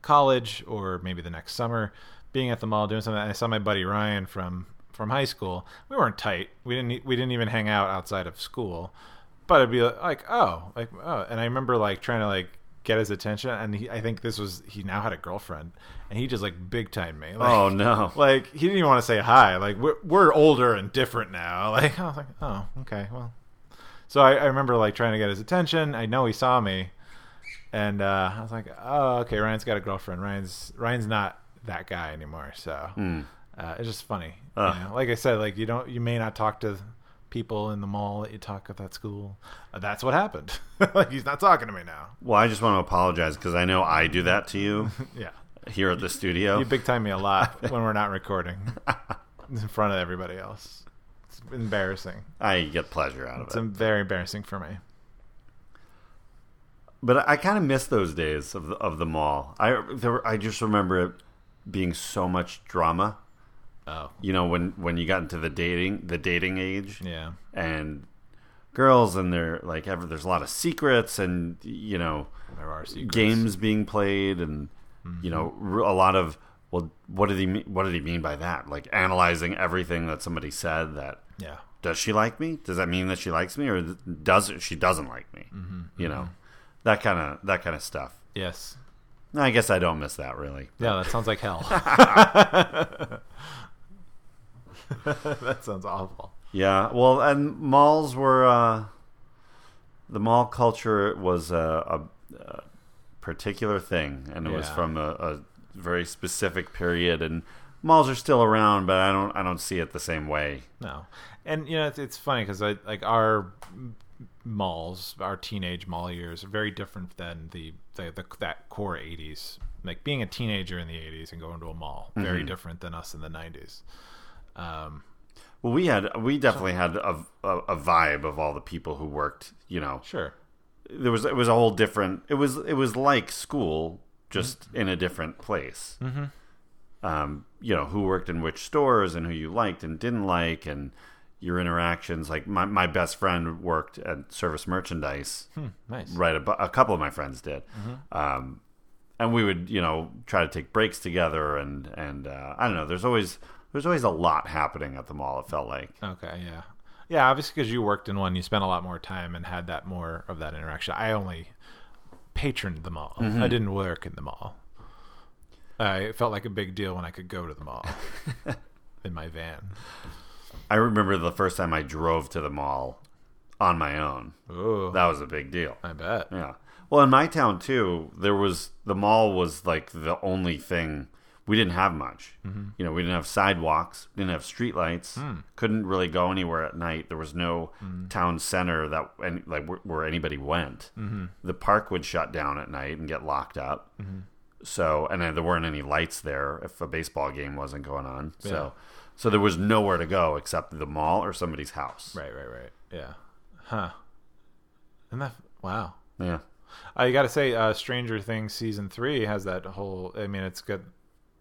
college or maybe the next summer being at the mall doing something i saw my buddy ryan from from high school we weren't tight. We didn't we didn't even hang out outside of school. But it'd be like oh like oh and i remember like trying to like get his attention and he, i think this was he now had a girlfriend and he just like big time me. Like, oh no, (laughs) like he didn't even want to say hi. Like we're, we're older and different now. (laughs) Like i was like oh okay well. So I, I remember like trying to get his attention. I know he saw me and uh, I was like, "Oh, okay. Ryan's got a girlfriend. Ryan's Ryan's not that guy anymore." So uh, it's just funny. you know? Like I said, like you don't, you may not talk to people in the mall that you talk at that school. Uh, that's what happened. (laughs) like he's not talking to me now. Well, I just want to apologize because I know I do that to you (laughs) Yeah, here at the studio. you big time me a lot (laughs) when we're not recording in front of everybody else. It's embarrassing. I get pleasure out It's of it. It's very embarrassing for me. But I kind of miss those days of the, of the mall. I there I just remember it being so much drama. Oh, You know, when when you got into the dating the dating age yeah. and girls and they're like ever there's a lot of secrets and you know There are secrets. games being played and you know mm-hmm. r- a lot of well what did he mean, what did he mean by that like analyzing everything that somebody said that Yeah. does she like me does that mean that she likes me or does she doesn't like me mm-hmm. you know mm-hmm. that kind of that kind of stuff Yes. i guess i don't miss that really Yeah, that sounds like hell. (laughs) (laughs) (laughs) that sounds awful. yeah well and malls were uh the mall culture was a, a, a particular thing and it was from a, a very specific period and malls are still around but i don't i don't see it the same way No, and you know it's, it's funny because I like our malls, our teenage mall years are very different than the, the, the that core '80s. Like being a teenager in the '80s and going to a mall, very different than us in the '90s. Um, well we had we definitely had a, a, a vibe of all the people who worked you know. Sure, there was it was a whole different it was it was like school just in a different place. Mm-hmm. um you know who worked in which stores and who you liked and didn't like and your interactions like my, my best friend worked at service merchandise. Nice. right a, a couple of my friends did. Um and we would you know try to take breaks together and and uh, i don't know there's always there's always a lot happening at the mall it felt like Okay, yeah, yeah. Obviously, because you worked in one, you spent a lot more time and had that more of that interaction. I only patroned the mall. I didn't work in the mall. Uh, it felt like a big deal when I could go to the mall (laughs) in my van. i remember the first time i drove to the mall on my own Oh, that was a big deal I bet. Yeah. Well, in my town too, there was the mall was like the only thing we didn't have much. Mm-hmm. You know, we didn't have sidewalks, didn't have streetlights, hmm. couldn't really go anywhere at night. There was no hmm. town center that and like where, where anybody went. Mm-hmm. The park would shut down at night and get locked up. Mm-hmm. So, and then there weren't any lights there if a baseball game wasn't going on. So, so there was nowhere to go except the mall or somebody's house. Right, right, right. Yeah. Huh. And that wow. Yeah. I got to say, uh, Stranger Things season three has that whole. I mean, it's good.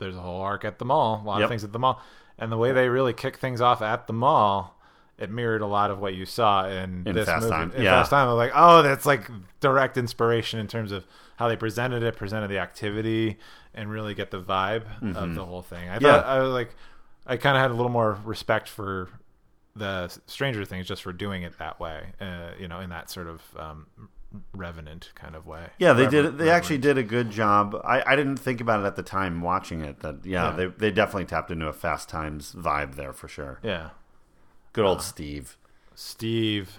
There's a whole arc at the mall. A lot Yep. of things at the mall, and the way they really kick things off at the mall. It mirrored a lot of what you saw in, In this Fast movie. Time, In yeah. Fast Time, I was like, oh, that's like direct inspiration in terms of how they presented it, presented the activity, and really get the vibe of the whole thing. I Mm-hmm. Yeah. thought I was like, I kind of had a little more respect for the Stranger Things just for doing it that way, uh, you know, in that sort of um, revenant kind of way. Yeah, they Reverent- did. They actually did a good job. I, I didn't think about it at the time watching it. That yeah, Yeah. they they definitely tapped into a Fast Times vibe there for sure. Yeah, Good old Steve. Steve,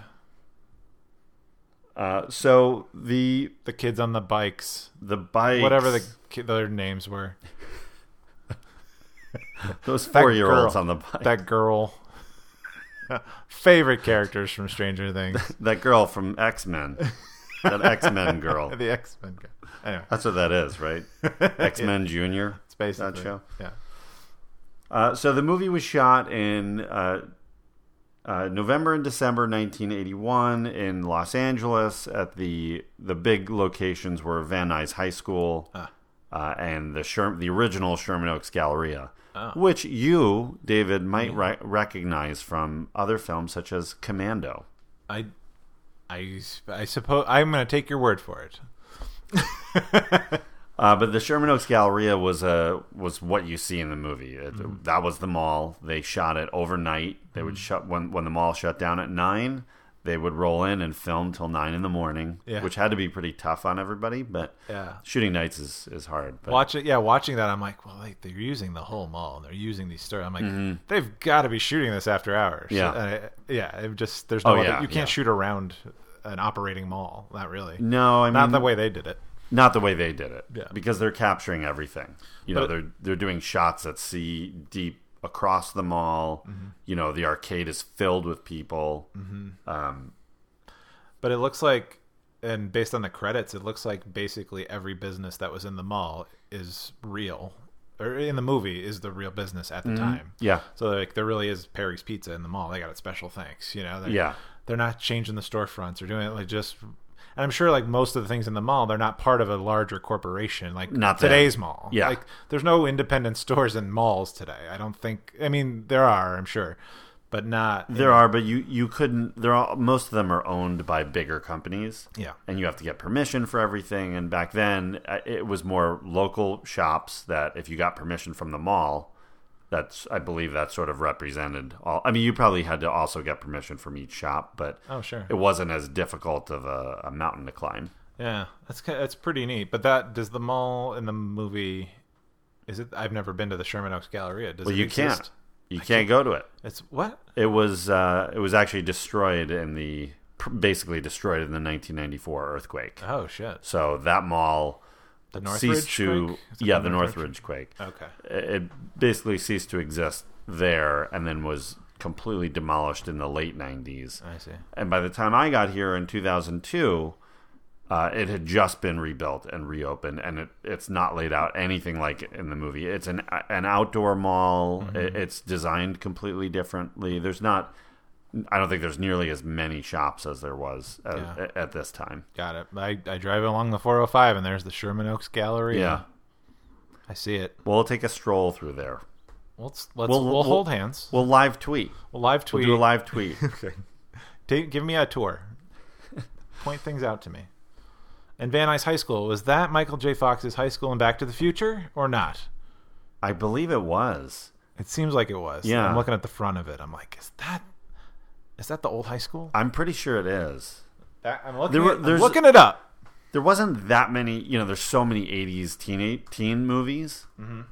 Uh, so the the kids on the bikes, the bikes, whatever the ki- their names were. (laughs) those four year olds on the bike. That, That girl. (laughs) Favorite characters from Stranger Things. (laughs) That girl from X Men, that X Men girl. (laughs) the X Men guy. Anyway, That's what that is, right? (laughs) X Men Junior. it's basically that show. Yeah. Uh, so the movie was shot in uh, uh, November and December 1981 in Los Angeles. At the the big locations were Van Nuys High School Ah. uh, and the Sher- the original Sherman Oaks Galleria, Ah. which you, David, might re- recognize from other films such as Commando. I, I, I suppose I'm going to take your word for it. (laughs) Uh, but the Sherman Oaks Galleria was a was what you see in the movie. It, Mm-hmm. That was the mall. They shot it overnight. They would shut when when the mall shut down at nine. They would roll in and film till nine in the morning, Yeah. which had to be pretty tough on everybody. But Yeah. shooting nights is, is hard. But Watch it, yeah. Watching that, I'm like, well, like, they're using the whole mall. and They're using these stories. I'm like, they've got to be shooting this after hours. Mm-hmm. Yeah. Yeah. It just there's no Oh, other, yeah, you can't yeah. shoot around an operating mall. Not really. no, I mean Not the way they did it. not the way they did it. Yeah. because they're capturing everything. You know, they're they're doing shots at sea deep across the mall. Mm-hmm. You know, the arcade is filled with people. Mm-hmm. Um, But it looks like, and based on the credits, it looks like basically every business that was in the mall is real, or in the movie is the real business at the time. Mm-hmm. yeah, So like there really is Perry's Pizza in the mall. They got it special thanks. You know. Yeah. They're not changing the storefronts or doing it like just. And I'm sure like most of the things in the mall, they're not part of a larger corporation like Not today's mall. Yeah. Like there's no independent (laughs) stores in malls today. I don't think. I mean there are, I'm sure, but not. There are, but you you couldn't. There are most of them are owned by bigger companies. Yeah. and you have to get permission for everything. And back then, uh, it was more local shops that if you got permission from the mall, that's I believe that sort of represented all. I mean, you probably had to also get permission from each shop, but Oh sure. it wasn't as difficult of a, a mountain to climb. Yeah, that's that's pretty neat. But that does the mall in the movie? Is it? I've never been to the Sherman Oaks Galleria. Does Well, it you exist? can't. You can't go to it. It's what? It was uh, it was actually destroyed in the basically destroyed in the 1994 earthquake. Oh shit! So that mall The Northridge ceased to yeah the Northridge? Northridge quake. Okay. It basically ceased to exist there, and then was completely demolished in the late 90s. I see. And by the time I got here in 2002, uh, it had just been rebuilt and reopened, and it, it's not laid out anything like in the movie. It's an an outdoor mall. It, it's designed completely differently. There's not. I don't think there's nearly as many shops as there was at, Yeah. at this time. Got it. I, I drive along the 405 and there's the Sherman Oaks Gallery. Yeah. I see it. We'll take a stroll through there. Let's let's We'll- we'll, we'll- hold hands. We'll live tweet. We'll live tweet. We'll do a live tweet. (laughs) okay. Take, give me a tour. Point things out to me. And Van Nuys High School was that Michael J. Fox's high school in Back to the Future or not? I believe it was. It seems like it was. Yeah. I'm looking at the front of it. I'm like, is that is that the old high school? I'm pretty sure it is. That, I'm looking. There were- it, I'm looking it up. There wasn't that many. You know, there's so many '80s teen teen movies. Mm-hmm.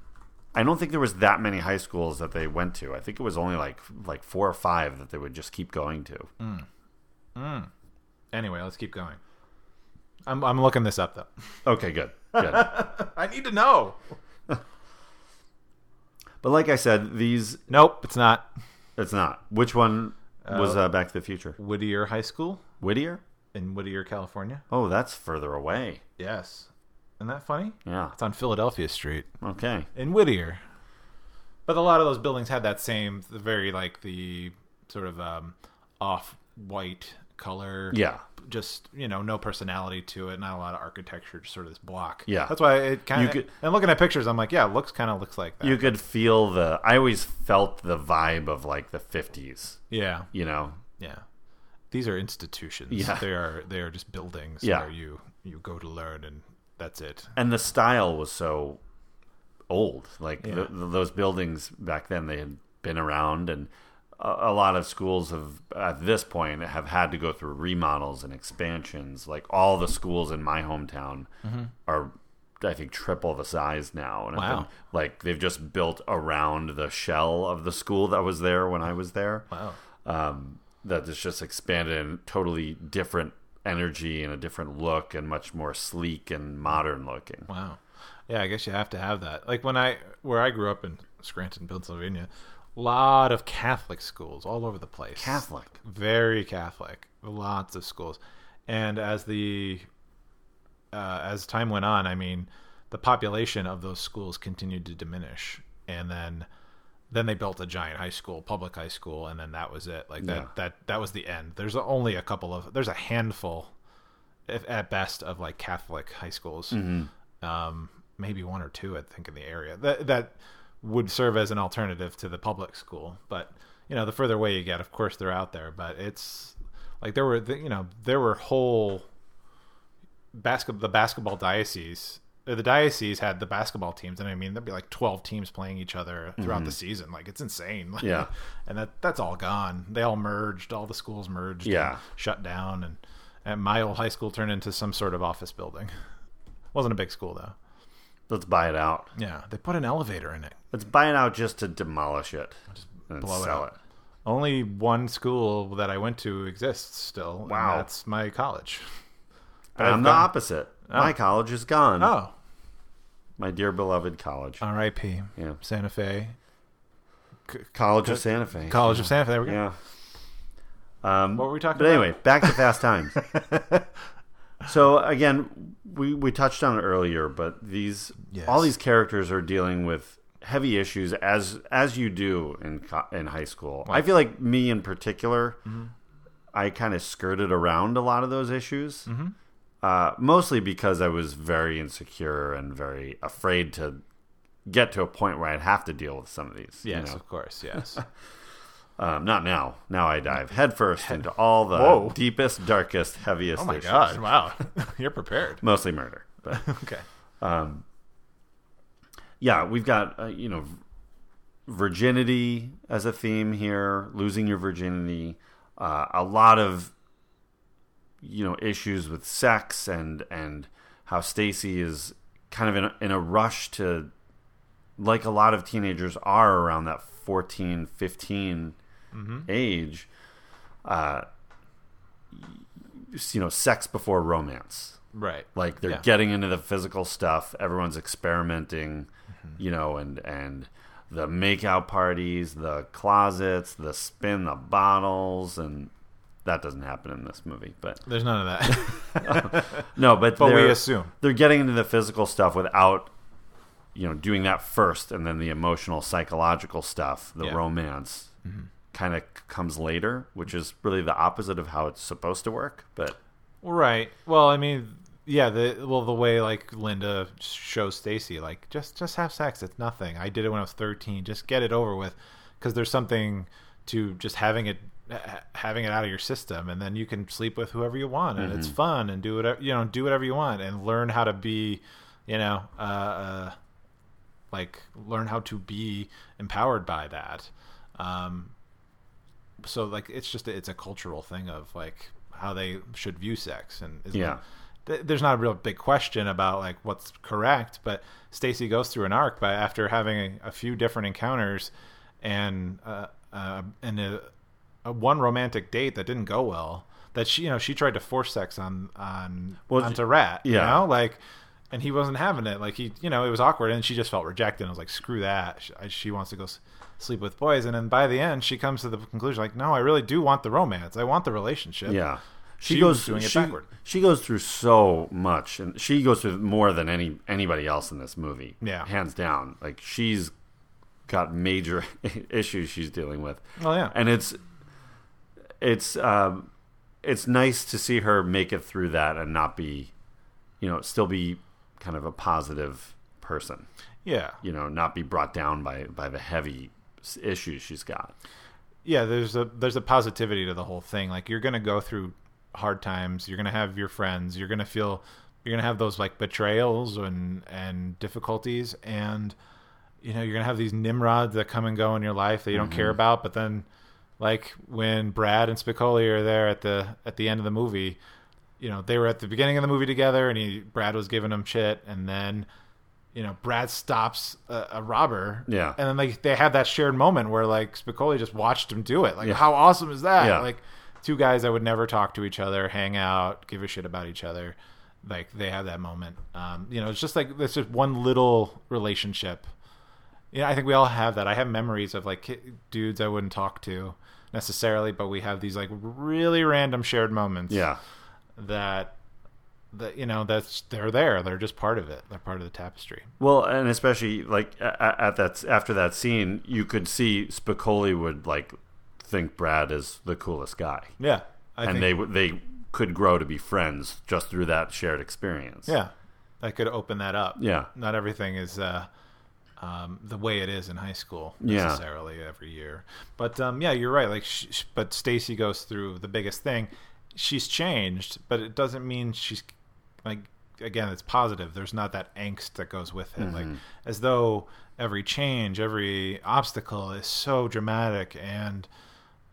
I don't think there was that many high schools that they went to. I think it was only like like four or five that they would just keep going to. Anyway, let's keep going. I'm I'm looking this up though. Okay, good, good. (laughs) I need to know. (laughs) but like I said, these Nope, it's not it's not. Which one was uh, Back to the Future? Whittier High School Whittier? in Whittier, California. Oh, that's further away. Yes. Isn't that funny? Yeah. It's on Philadelphia Street Okay. in Whittier. But a lot of those buildings had that same, the very like the sort of um, off-white color. Yeah. Just you know, no personality to it, not a lot of architecture, just sort of this block. Yeah. that's why it kind You of. could- And looking at pictures, I'm like, yeah, it looks kind of looks like that. You could feel the. I always felt the vibe of like the fifties. yeah, You know. yeah. These are institutions. Yeah. they are they are just buildings Yeah. where you you go to learn, and that's it. and the style was so old. Like Yeah. th th those buildings back then, they had been around, and a, lot of schools have at this point have had to go through remodels and expansions. Like all the schools in my hometown are. I think triple the size now, and Wow. been- like they've just built around the shell of the school that was there when I was there. Wow. um, that is just expanded and totally different energy and a different look and much more sleek and modern looking. Wow. Yeah, I guess you have to have that. Like when I where I grew up in Scranton, Pennsylvania, lot of Catholic schools all over the place. Catholic. Very Catholic. Lots of schools. And as the uh, as time went on, I mean, the population of those schools continued to diminish. And then then they built a giant high school, public high school, and then that was it. Like that Yeah. that that was the end. There's only a couple of there's a handful if, at best of like Catholic high schools. Um, maybe one or two, I think, in the area that that would serve as an alternative to the public school. But you know, the further away you get, of course, they're out there. But it's like there were, you know, there were whole basketball, the basketball diocese. uh, The diocese had the basketball teams, and I mean, there'd be like twelve teams playing each other throughout the season. Like it's insane. Like, (laughs) Yeah. and that that's all gone. They all merged. All the schools merged. and Yeah. shut down, and and my old high school turned into some sort of office building. (laughs) wasn't a big school though. Let's buy it out. Yeah, they put an elevator in it. Let's buy it out just to demolish it and blow it sell up. it. Only one school that I went to exists still. and Wow. that's my college. I'm I've the gone- opposite. My college is gone. Oh, My dear beloved college. R.I.P. Yeah. Santa Fe College of Santa Fe. College of Santa Fe. There we go. Yeah. Um, What were we talking but about? anyway, back to Fast Times. (laughs) so again, we we touched on it earlier, but these Yes. all these characters are dealing with heavy issues as as you do in co- in high school. I feel like me in particular, Mm-hmm. I kind of skirted around a lot of those issues. Mm-hmm. Uh, mostly because I was very insecure and very afraid to get to a point where I'd have to deal with some of these. you Yes, know? of course. Yes. (laughs) Um, not now. Now I dive headfirst into all the Whoa. deepest, darkest, heaviest. oh my issues. God! Wow, (laughs) you're prepared. Mostly murder, but (laughs) Okay. yeah, we've got uh, you know virginity as a theme here, losing your virginity, uh, a lot of you know issues with sex and and how Stacy is kind of in a, in a rush to like a lot of teenagers are around that 14 15 Mm-hmm. age uh you know sex before romance Right. like they're Yeah. getting into the physical stuff everyone's experimenting mm-hmm. you know and and the makeout parties the closets the spin the bottles and that doesn't happen in this movie but There's none of that. (laughs) no but But we assume. they're getting into the physical stuff without you know doing that first and then the emotional psychological stuff the Yeah. romance mm-hmm. Kind of comes later which is really the opposite of how it's supposed to work but right. Well, I mean, yeah. The well, the way like Linda shows Stacy, like just just have sex. It's nothing. I did it when I was 13. Just get it over with, because there's something to just having it having it out of your system, and then you can sleep with whoever you want, and it's fun, and do whatever you know, do whatever you want, and learn how to be, you know, uh, uh, like learn how to be empowered by that. Um, so like it's just it's a cultural thing of like how they should view sex and Yeah. th- there's not a real big question about like what's correct but stacy goes through an arc by after having a, a few different encounters and uh, uh and a, a one romantic date that didn't go well that she you know she tried to force sex on on Well, onto rat you yeah. know like and he wasn't having it like he you know it was awkward and she just felt rejected and was like screw that she, she wants to go s- sleep with boys and then by the end she comes to the conclusion like no i really do want the romance i want the relationship yeah she, She goes doing it she, backward. she goes through so much and she goes through more than any anybody else in this movie Yeah. hands down like she's got major (laughs) issues she's dealing with Oh, yeah. and it's it's um it's nice to see her make it through that and not be, you know, still be kind of a positive person. Yeah. You know, not be brought down by by the heavy issues she's got. yeah there's a there's a positivity to the whole thing like you're gonna go through hard times you're gonna have your friends you're gonna feel you're gonna have those like betrayals and and difficulties and you know you're gonna have these nimrods that come and go in your life that you don't care mm-hmm. about but then like when brad and spicoli are there at the at the end of the movie you know they were at the beginning of the movie together and he brad was giving him shit and then you know brad stops a, a robber Yeah. and then like they have that shared moment where like spicoli just watched him do it like Yeah. how awesome is that Yeah. like two guys that would never talk to each other hang out give a shit about each other like they have that moment um, you know it's just like it's just one little relationship yeah, I think we all have that. I have memories of like dudes I wouldn't talk to necessarily, but we have these like really random shared moments. Yeah. that that you know that's they're there. They're just part of it. They're part of the tapestry. Well, and especially like at, at that after that scene, you could see Spicoli would like think Brad is the coolest guy, Yeah, I and they they could grow to be friends just through that shared experience. yeah, that could open that up. Yeah. not everything is uh, um, the way it is in high school Yeah. necessarily every year. But um, yeah, you're right. Like, sh- sh- but Stacy goes through the biggest thing. She's changed, but it doesn't mean she's like again. It's positive. There's not that angst that goes with it. Like mm-hmm. as though every change, every obstacle is so dramatic and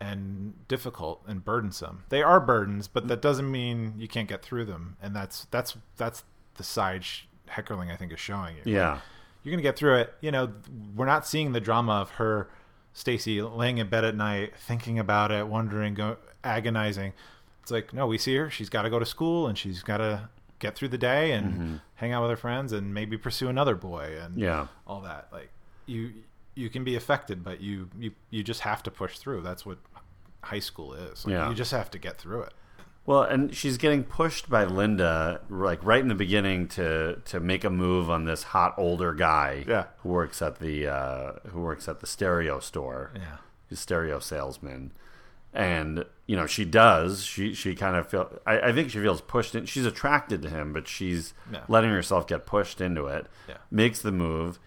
and difficult and burdensome. They are burdens, but that doesn't mean you can't get through them. And that's that's that's the side sh- Heckerling I think is showing you. Yeah. You're gonna get through it. You know, we're not seeing the drama of her, Stacy, laying in bed at night, thinking about it, wondering, go, agonizing. It's like no, we see her. She's got to go to school and she's got to get through the day and hang out with her friends and maybe pursue another boy and Yeah. all that. Like you, you can be affected, but you you you just have to push through. That's what high school is. Like, Yeah. you just have to get through it. Well, and she's getting pushed by Linda, like right in the beginning, to to make a move on this hot older guy, Yeah. who works at the uh, who works at the stereo store, Yeah. he's a stereo salesman, and you know she does. She she kind of feel. I, I think she feels pushed in. She's attracted to him, but she's Yeah. letting herself get pushed into it. Yeah. Makes the move.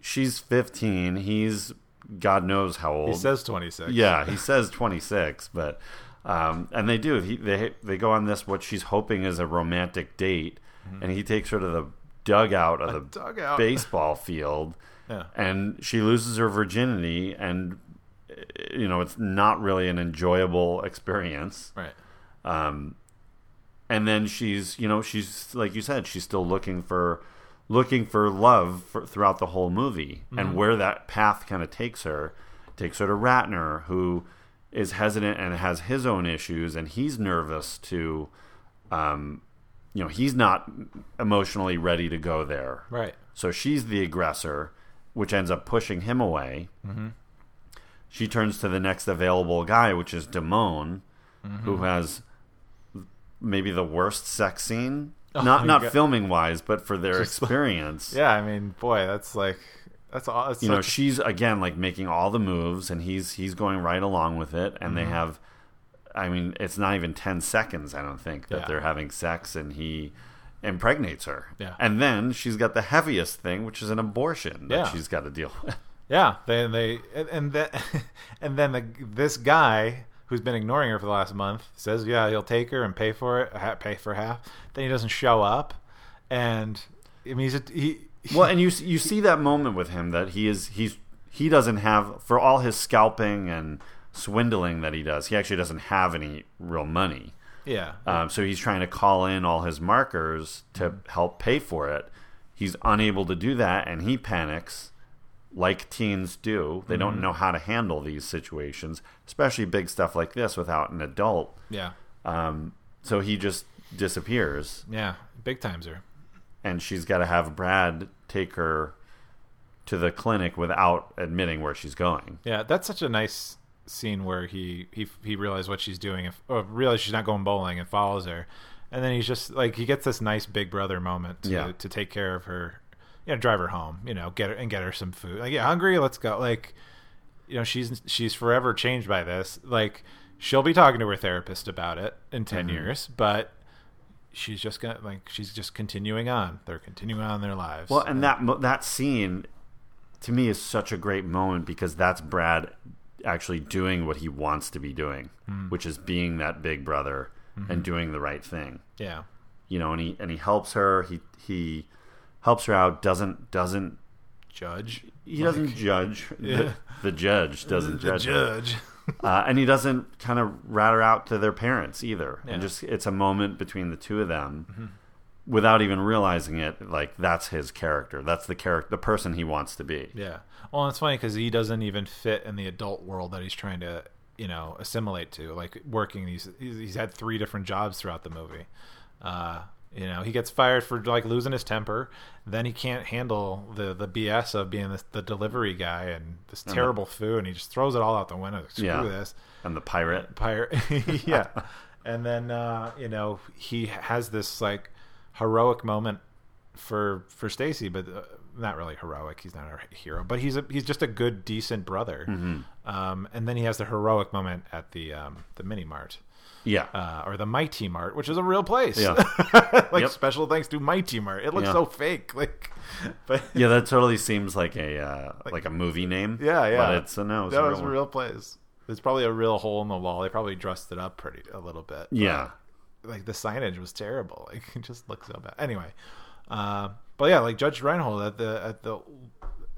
She's fifteen. He's God knows how old. He says 26. Yeah, he (laughs) says 26, but um, and they do. He, they they go on this what she's hoping is a romantic date, and he takes her to the dugout of the Mm-hmm. dugout. baseball field, (laughs) Yeah. and she loses her virginity, and you know it's not really an enjoyable experience. Right. Um, and then she's you know she's like you said she's still looking for looking for love for, throughout the whole movie and where that path kind of takes her takes her to Ratner who is hesitant and has his own issues and he's nervous to um you know he's not emotionally ready to go there Right. so she's the aggressor, which ends up pushing him away. Mm-hmm. She turns to the next available guy, which is Damone, Mm-hmm. who has maybe the worst sex scene. Oh not not God. filming wise, but for their Just- (laughs) experience. Yeah, I mean, boy, that's like that's all. That's You know, she's again like making all the moves, and he's he's going right along with it, and Mm-hmm. they have. I mean, it's not even ten seconds. I don't think that Yeah. they're having sex, and he impregnates her. Yeah. And then she's got the heaviest thing, which is an abortion that Yeah. she's got to deal (laughs) with. Yeah, they they and, then (laughs) and then the, this guy who's been ignoring her for the last month says, "Yeah, he'll take her and pay for it, pay for half." Then he doesn't show up, and I mean, he's a, he. well, and you you see that moment with him that he is he's he doesn't have for all his scalping and swindling that he does. He actually doesn't have any real money. yeah, Um, so he's trying to call in all his markers to help pay for it. He's unable to do that, and he panics, like teens do. They don't know how to handle these situations, especially big stuff like this, without an adult. yeah, Um, so he just disappears, yeah, big times her. and she's got to have Brad take her to the clinic without admitting where she's going. Yeah, that's such a nice scene where he he he realizes what she's doing, if, or realizes she's not going bowling, and follows her, and then he's just like he gets this nice big brother moment to, Yeah. to take care of her, you know, drive her home, you know, get her and get her some food. Like, yeah, hungry, let's go. Like, you know, she's she's forever changed by this. Like, she'll be talking to her therapist about it in 10 Mm-hmm. years, but she's just gonna like she's just continuing on. They're continuing on their lives. Well, and that that scene to me is such a great moment because that's Brad actually doing what he wants to be doing, Hmm. which is being that big brother Mm-hmm. and doing the right thing. yeah, You know, and he and he helps her. He he helps her out. Doesn't doesn't judge. he doesn't judge. Yeah. The, the judge doesn't The judge. judge. uh, and he doesn't kind of rat her out to their parents either. Yeah. And just it's a moment between the two of them, Mm-hmm. without even realizing it. Like that's his character. That's the character, the person he wants to be. Yeah. Well, it's funny because he doesn't even fit in the adult world that he's trying to, you know, assimilate to. Like working these, he's, he's had three different jobs throughout the movie. Uh, you know, he gets fired for like losing his temper. Then he can't handle the the BS of being this, the delivery guy and this terrible food, and he just throws it all out the window. Screw Yeah. this And the pirate. pirate (laughs) yeah and then uh you know he has this like heroic moment for for stacy but uh, not really heroic he's not a hero but he's a he's just a good decent brother um and then he has the heroic moment at the um the mini mart Yeah. uh, or the Mighty Mart, which is a real place. Yeah. (laughs) like Yep. special thanks to Mighty Mart. It looks Yeah. so fake. Like, but (laughs) yeah, that totally seems like a uh, like, a movie name. yeah, yeah. But it's a no. It's a was real a real place. It's probably a real hole in the wall. They probably dressed it up pretty a little bit. but, Yeah. like the signage was terrible. (laughs) Like it just looked so bad. Anyway, uh, but yeah, like Judge Reinhold at the at the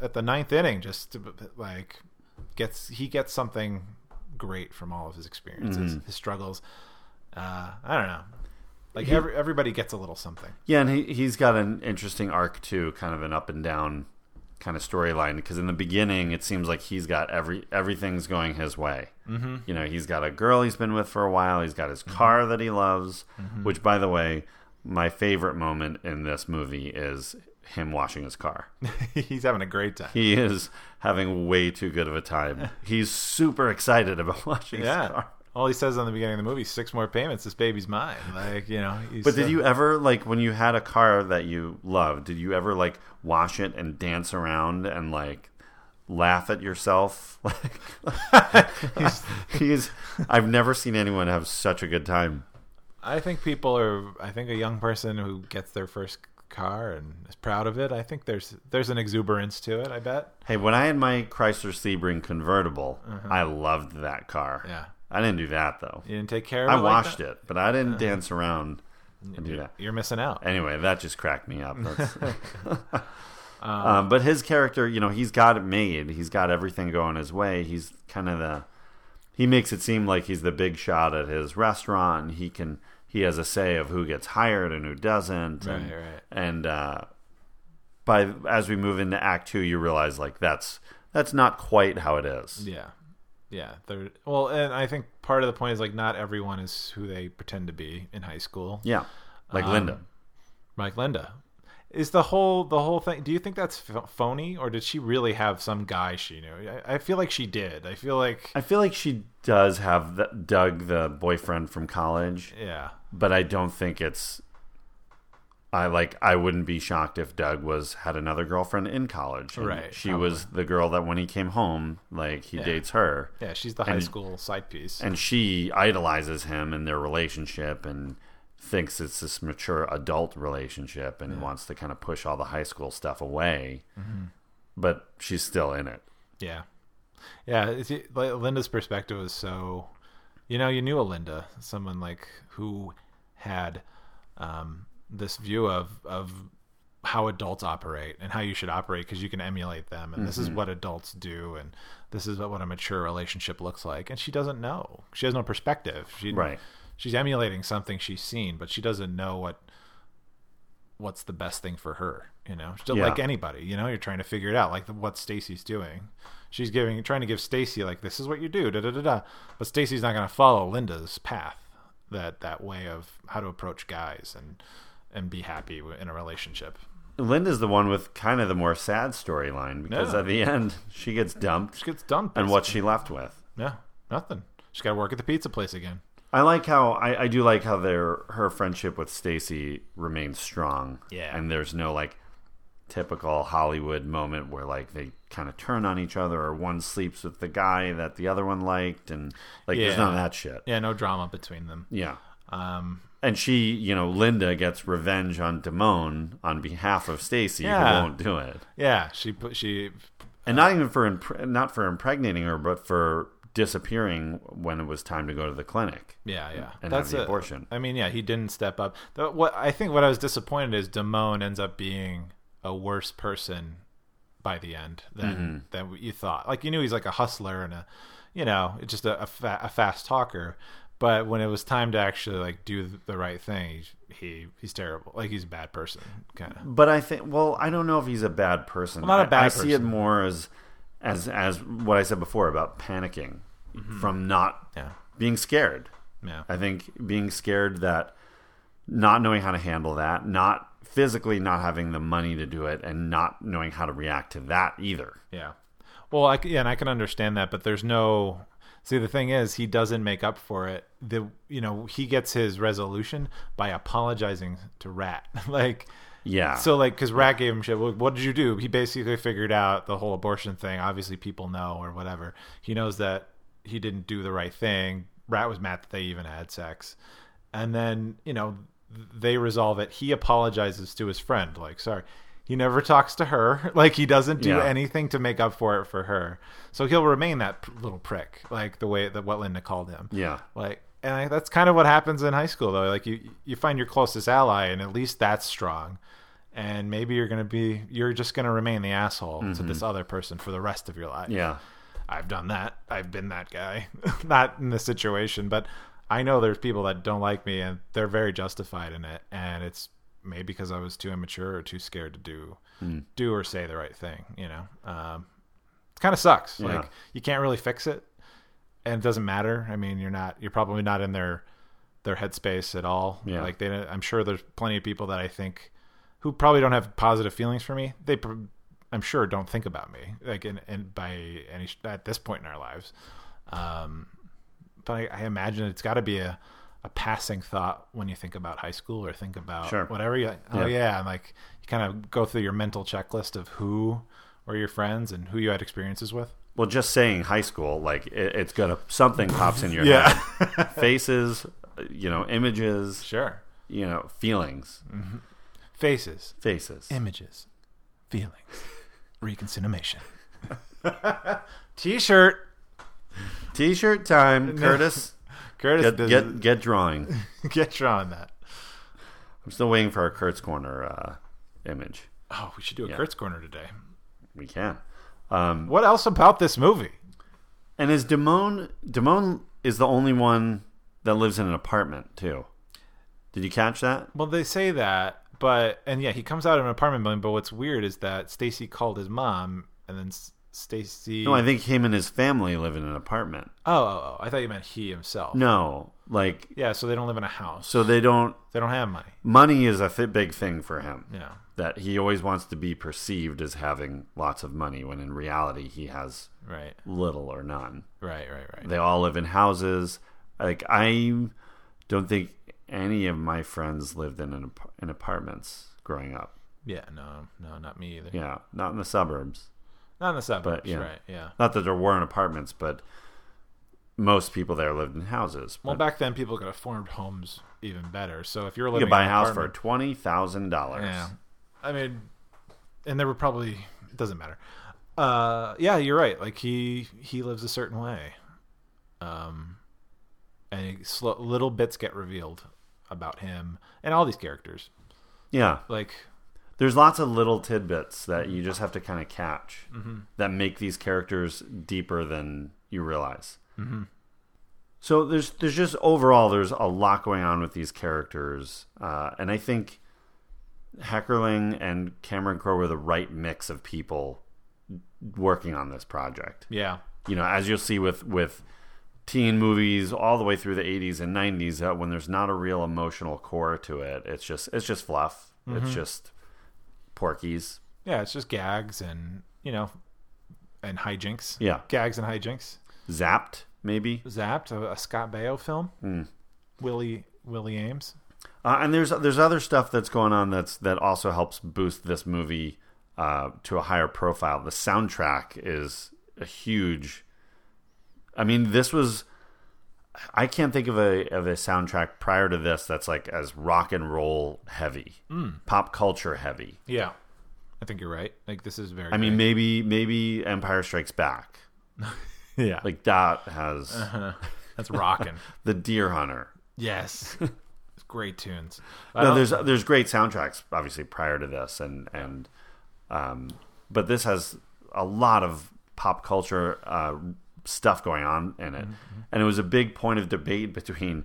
at the ninth inning, just like gets he gets something great from all of his experiences, Mm-hmm. his struggles. Uh, I don't know. Like every, everybody gets a little something. Yeah, and he he's got an interesting arc too, kind of an up and down kind of storyline. Because in the beginning, it seems like he's got every everything's going his way. Mm-hmm. You know, he's got a girl he's been with for a while. He's got his car that he loves. Which, by the way, my favorite moment in this movie is him washing his car. (laughs) He's having a great time. He is having way too good of a time. (laughs) He's super excited about (laughs) washing his yeah. car. All he says on the beginning of the movie: six more payments, this baby's mine. Like you know. He's, But did uh, you ever like when you had a car that you loved? Did you ever like wash it and dance around and like laugh at yourself? Like he's, he's I've never seen anyone have such a good time. I think people are. I think a young person who gets their first car and is proud of it. I think there's there's an exuberance to it. I bet. Hey, when I had my Chrysler Sebring convertible, I loved that car. Uh-huh. Yeah. I didn't do that though. You didn't take care of I it. like washed that? it, but I didn't dance around and do that. You're missing out. Anyway, that just cracked me up. That's... (laughs) (laughs) um, but his character, you know, he's got it made. He's got everything going his way. He's kind of the. He makes it seem like he's the big shot at his restaurant. He can. He has a say of who gets hired and who doesn't. Right, and, right. And uh, by as we move into Act Two, you realize like that's that's not quite how it is. Yeah, yeah. They're well, and I think part of the point is like not everyone is who they pretend to be in high school. Yeah, like Um, Linda. Like Linda, is the whole the whole thing? Do you think that's ph- phony, or did she really have some guy she knew? I, I feel like she did. I feel like I feel like she does have the, Doug, the boyfriend from college. yeah, but I don't think it's. I like. I wouldn't be shocked if Doug was had another girlfriend in college. Right, She was the girl that when he came home, like he Yeah. dates her, yeah. She's the high And- school side piece. and she idolizes him and their relationship and thinks it's this mature adult relationship and wants to kind of push all the high school stuff away. Mm-hmm. But she's still in it. Yeah, yeah. Linda's perspective is so, you know, you knew a Linda, someone like who had um, this view of of how adults operate and how you should operate because you can emulate them, and this is what adults do, and this is what, what a mature relationship looks like. And she doesn't know. She has no perspective. She, Right. She's emulating something she's seen, but she doesn't know what what's the best thing for her. You know, Yeah. like anybody. You know, you're trying to figure it out, like the, what Stacy's doing. She's giving, trying to give Stacy like this is what you do, da da da da. But Stacy's not going to follow Linda's path, that that way of how to approach guys and and be happy in a relationship. Linda's the one with kind of the more sad storyline because Yeah. at the end she gets dumped, She gets dumped. and what's she left with? Yeah, nothing. She's got to work at the pizza place again. I like how I, I do like how their her friendship with Stacy remains strong. Yeah. and there's no like typical Hollywood moment where like they kind of turn on each other or one sleeps with the guy that the other one liked and like there's none of that shit. Yeah, no drama between them. Yeah. Um, And she, you know, Linda gets revenge on Damone on behalf of Stacy Yeah. who won't do it. yeah, she put she And not even for not for impregnating her, but for disappearing when it was time to go to the clinic. Yeah, yeah. And have the a- abortion. I mean, yeah, he didn't step up. The, what I think what I was disappointed is Damone ends up being a worse person by the end than Mm-hmm. than what you thought. Like you knew he's like a hustler and a, you know, just a, a, fa- a fast talker. But when it was time to actually like do the right thing, he, he he's terrible. Like he's a bad person, kind of. But I think, well, I don't know if he's a bad person. Well, not a I- bad I, see it more as, as, as what I said before about panicking Mm-hmm. from not Yeah, being scared. yeah, I think being scared that not knowing how to handle that, not physically not having the money to do it, and not knowing how to react to that either. yeah. Well, I yeah, and I can understand that, but there's no. See, the thing is, he doesn't make up for it. The you know he gets his resolution by apologizing to Rat, (laughs) like. Yeah. So like, because Rat gave him shit. Well, what did you do? He basically figured out the whole abortion thing. Obviously, people know or whatever. He knows that he didn't do the right thing. Rat was mad that they even had sex, and then you know they resolve it. He apologizes to his friend, like, sorry. He never talks to her. (laughs) Like he doesn't do Yeah. anything to make up for it for her. So he'll remain that p- little prick, like the way that what Linda called him yeah. like and I, that's kind of what happens in high school though like you you find your closest ally and at least that's strong and maybe you're gonna be you're just gonna remain the asshole to mm-hmm. this other person for the rest of your life Yeah. I've done that i've been that guy (laughs) not in this situation but i know there's people that don't like me and they're very justified in it and it's maybe because i was too immature or too scared to do do or say the right thing you know um it kind of sucks Yeah. like you can't really fix it and it doesn't matter. I mean, you're not you're probably not in their their headspace at all. Yeah. Like they, I'm sure there's plenty of people that I think who probably don't have positive feelings for me. They, I'm sure, don't think about me like in, in by any at this point in our lives. Um, but I, I imagine it's got to be a a passing thought when you think about high school or think about Sure. whatever you oh Yeah. yeah and like you kind of go through your mental checklist of who were your friends and who you had experiences with Well, just saying high school, like it, it's gonna something pops in your (laughs) Yeah. head. (laughs) Faces, you know, images, sure you know, feelings, faces faces. images, feelings, reconcinimation. (laughs) T-shirt. T-shirt time, Curtis. (laughs) Curtis Get does- get get drawing. (laughs) get you on that. I'm still waiting for our Kurt's corner uh, image. Oh, we should do a Yeah. Kurt's corner today. We can. Um, What else about this movie? and is Damone Damone is the only one that lives in an apartment too? Did you catch that? Well, they say that, but and yeah, he comes out of an apartment building. But what's weird is that Stacy called his mom, and then Stacy. No, I think him and his family live in an apartment. Oh, oh, oh, I thought you meant he himself. No, like Yeah, so they don't live in a house. so they don't. they don't have money. Money is a th- big thing for him. Yeah. That he always wants to be perceived as having lots of money, when in reality he has Right. little or none. Right. Right. Right. They all live in houses. Like I don't think any of my friends lived in an, in apartments growing up. Yeah. No. No. Not me either. Yeah, not in the suburbs. Not in the suburbs. But, yeah. Right. Yeah. Not that there weren't apartments, but most people there lived in houses. Well, back then people could afford homes even better. So if you're living, you could buy a house for twenty thousand dollars. Yeah. I mean, and there were probably it doesn't matter. Uh, yeah, you're right. Like he he lives a certain way, um, and little bits get revealed about him and all these characters. Yeah, Like there's lots of little tidbits that you just have to kind of catch Mm-hmm. that make these characters deeper than you realize. Mm-hmm. So there's there's just overall there's a lot going on with these characters, uh, and I think Heckerling and Cameron Crowe were the right mix of people working on this project. yeah, You know, as you'll see with with teen movies all the way through the 80s and 90s that when there's not a real emotional core to it it's just it's just fluff Mm-hmm. it's just Porky's yeah. It's just gags and you know, and hijinks. yeah gags and hijinks. zapped maybe Zapped, a, a Scott Baio film. Hmm. Willie Willie Aames. uh, and there's there's other stuff that's going on that's that also helps boost this movie uh, to a higher profile. The soundtrack is a huge. I mean, this was. I can't think of a of a soundtrack prior to this that's like as rock and roll heavy, pop culture heavy. Yeah, I think you're right. Like this is very. I mean, maybe maybe Empire Strikes Back, (laughs) yeah, like that has that's rocking. (laughs) the Deer Hunter. yes, it's great tunes. No, there's there's great soundtracks obviously prior to this, and and um, but this has a lot of pop culture uh, stuff going on in it, Mm-hmm. and it was a big point of debate between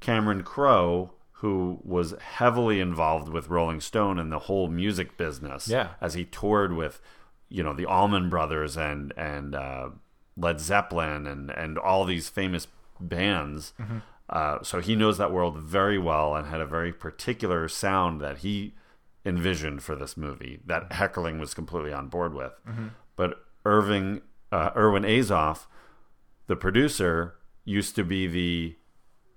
Cameron Crowe, who was heavily involved with Rolling Stone and the whole music business, Yeah. as he toured with, you know, the Allman Brothers and and uh, Led Zeppelin and and all these famous bands. Mm-hmm. Uh, so he knows that world very well and had a very particular sound that he envisioned for this movie that Heckerling was completely on board with. But Irving uh, Irwin Azoff, the producer, used to be the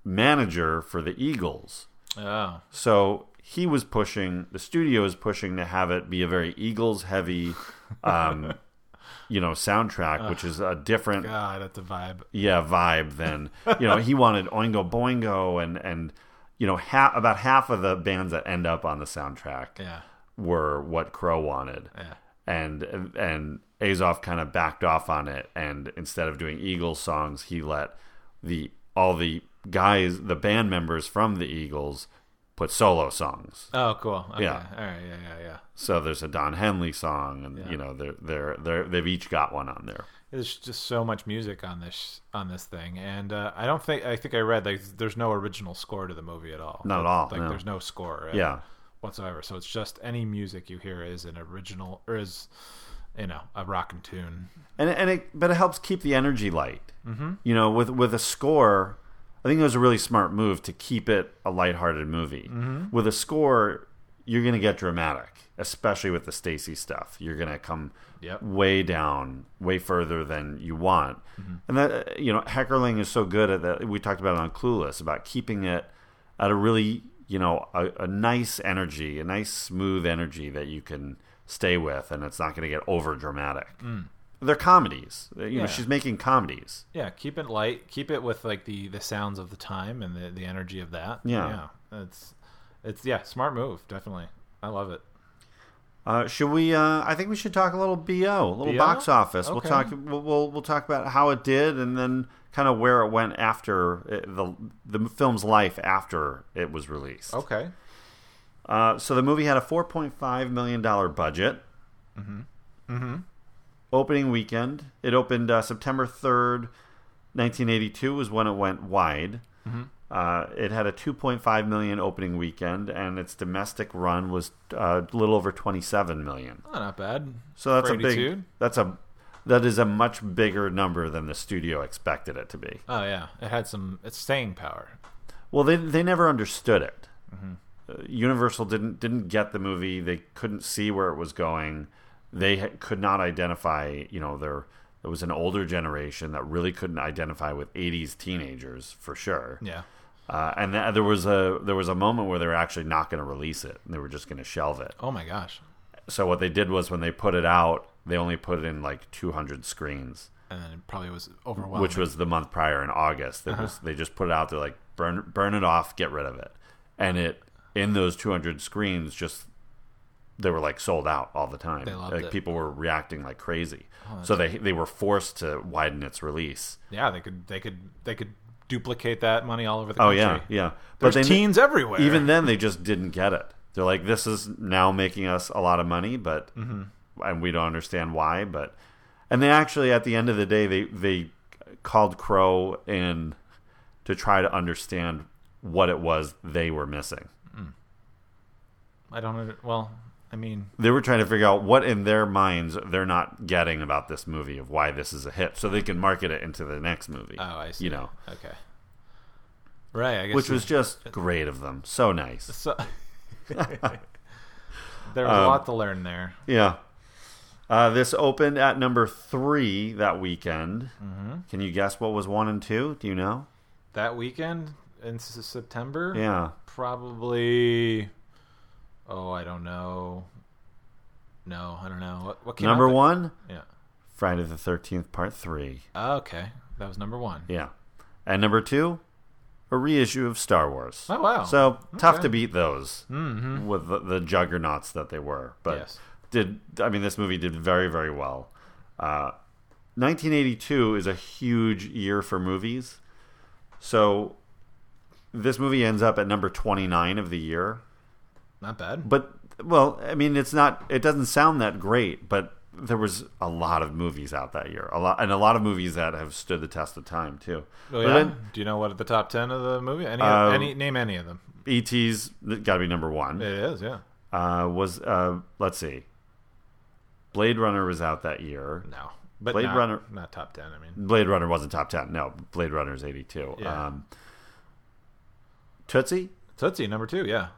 manager for the Eagles. oh, So he was pushing, the studio is pushing to have it be a very Eagles heavy, um, (laughs) you know, soundtrack, which is a different, God, that's a vibe. yeah, vibe than, you know, he wanted Oingo Boingo and, and, you know, ha- about half of the bands that end up on the soundtrack Yeah, were what Crowe wanted. yeah, And, and Azoff kind of backed off on it. And instead of doing Eagles songs, he let the, all the guys, the band members from the Eagles put solo songs. Oh, cool. Okay. Yeah. All right. Yeah, yeah, yeah. So there's a Don Henley song, and Yeah. you know they're they're they're they've each got one on there. There's just so much music on this on this thing, and uh, I don't think I think I read like there's no original score to the movie at all. Not at all, Like no. there's no score. uh, Yeah, Whatsoever. So it's just any music you hear is an original or is, you know, a rockin' tune. and and it but it helps keep the energy light. Mm-hmm. You know, with with a score, I think it was a really smart move to keep it a lighthearted movie. Mm-hmm. With a score, you're gonna get dramatic, especially with the Stacy stuff. You're gonna come Yep. way down, way further than you want. And that uh, you know, Heckerling is so good at that. We talked about it on Clueless about keeping it at a really you know a, a nice energy, a nice smooth energy that you can stay with, and it's not going to get over dramatic. They're comedies. You know, she's making comedies. Yeah, keep it light. Keep it with like the the sounds of the time and the the energy of that. Yeah. yeah. It's it's yeah, smart move. Definitely, I love it. Uh, should we? Uh, I think we should talk a little bo, a little BO? box office. We'll talk. We'll, we'll we'll talk about how it did, and then kind of where it went after it, the the film's life after it was released. Okay. Uh, so the movie had a four point five million dollar budget. Mm-hmm. Mm-hmm. Opening weekend, it opened uh, September third, nineteen eighty two, was when it went wide. Uh, it had a two point five million opening weekend, and its domestic run was uh, a little over twenty seven million. Oh, not bad. So that's For a big. That's a that is a much bigger number than the studio expected it to be. Oh yeah, it had some it's staying power. Well, they they never understood it. Mm-hmm. Universal didn't didn't get the movie. They couldn't see where it was going. They ha- could not identify. You know, there there was an older generation that really couldn't identify with '80s teenagers for sure. Yeah. Uh, and th- there was a there was a moment where they were actually not going to release it. And they were just going to shelve it. Oh my gosh. So what they did was when they put it out, they only put it in like 200 screens. And then it probably was overwhelming. which was the month prior in August. It was they just put it out there like burn burn it off, get rid of it, and it in those 200 screens just they were like sold out all the time. They loved like it. people were reacting like crazy, so they they were forced to widen its release. yeah, they could they could they could duplicate that money all over the country. Oh yeah, yeah. There's they teens everywhere. even then they just didn't get it. They're like, this is now making us a lot of money, but Mm-hmm. and we don't understand why. But and they actually at the end of the day they they called Crowe in to try to understand what it was they were missing. I don't under, well, I mean, They were trying to figure out what in their minds they're not getting about this movie of why this is a hit, so they can market it into the next movie. oh, I see. You know, Okay. Right, I guess which was just (laughs) great of them. So nice. (laughs) so (laughs) There was Um, a lot to learn there. Yeah. Uh, this opened at number three that weekend. Mm-hmm. Can you guess what was one and two? Do you know? That weekend in S- September, Yeah. probably. Oh, I don't know. No, I don't know. What, what came Number one. Yeah. Friday the Thirteenth Part Three. Oh, okay, that was number one. Yeah, and number two, a reissue of Star Wars. Oh, wow. So tough to beat those with the, the juggernauts that they were. But Yes. did I mean this movie did very very well. Uh, 1982 is a huge year for movies, so this movie ends up at number 29 of the year. Not bad. But well, I mean, it's not. It doesn't sound that great, but there was a lot of movies out that year, a lot, and a lot of movies that have stood the test of time too. Oh, yeah? then Do you know what the top ten of the movie? Any, Uh, any name any of them? ET's got to be number one. It is, yeah. Uh, was uh, let's see, Blade Runner was out that year. No, but Blade not, Runner- not top ten. I mean, Blade Runner wasn't top ten. No, Blade Runner's eighty two. Yeah. Um, Tootsie. Tootsie number two. Yeah,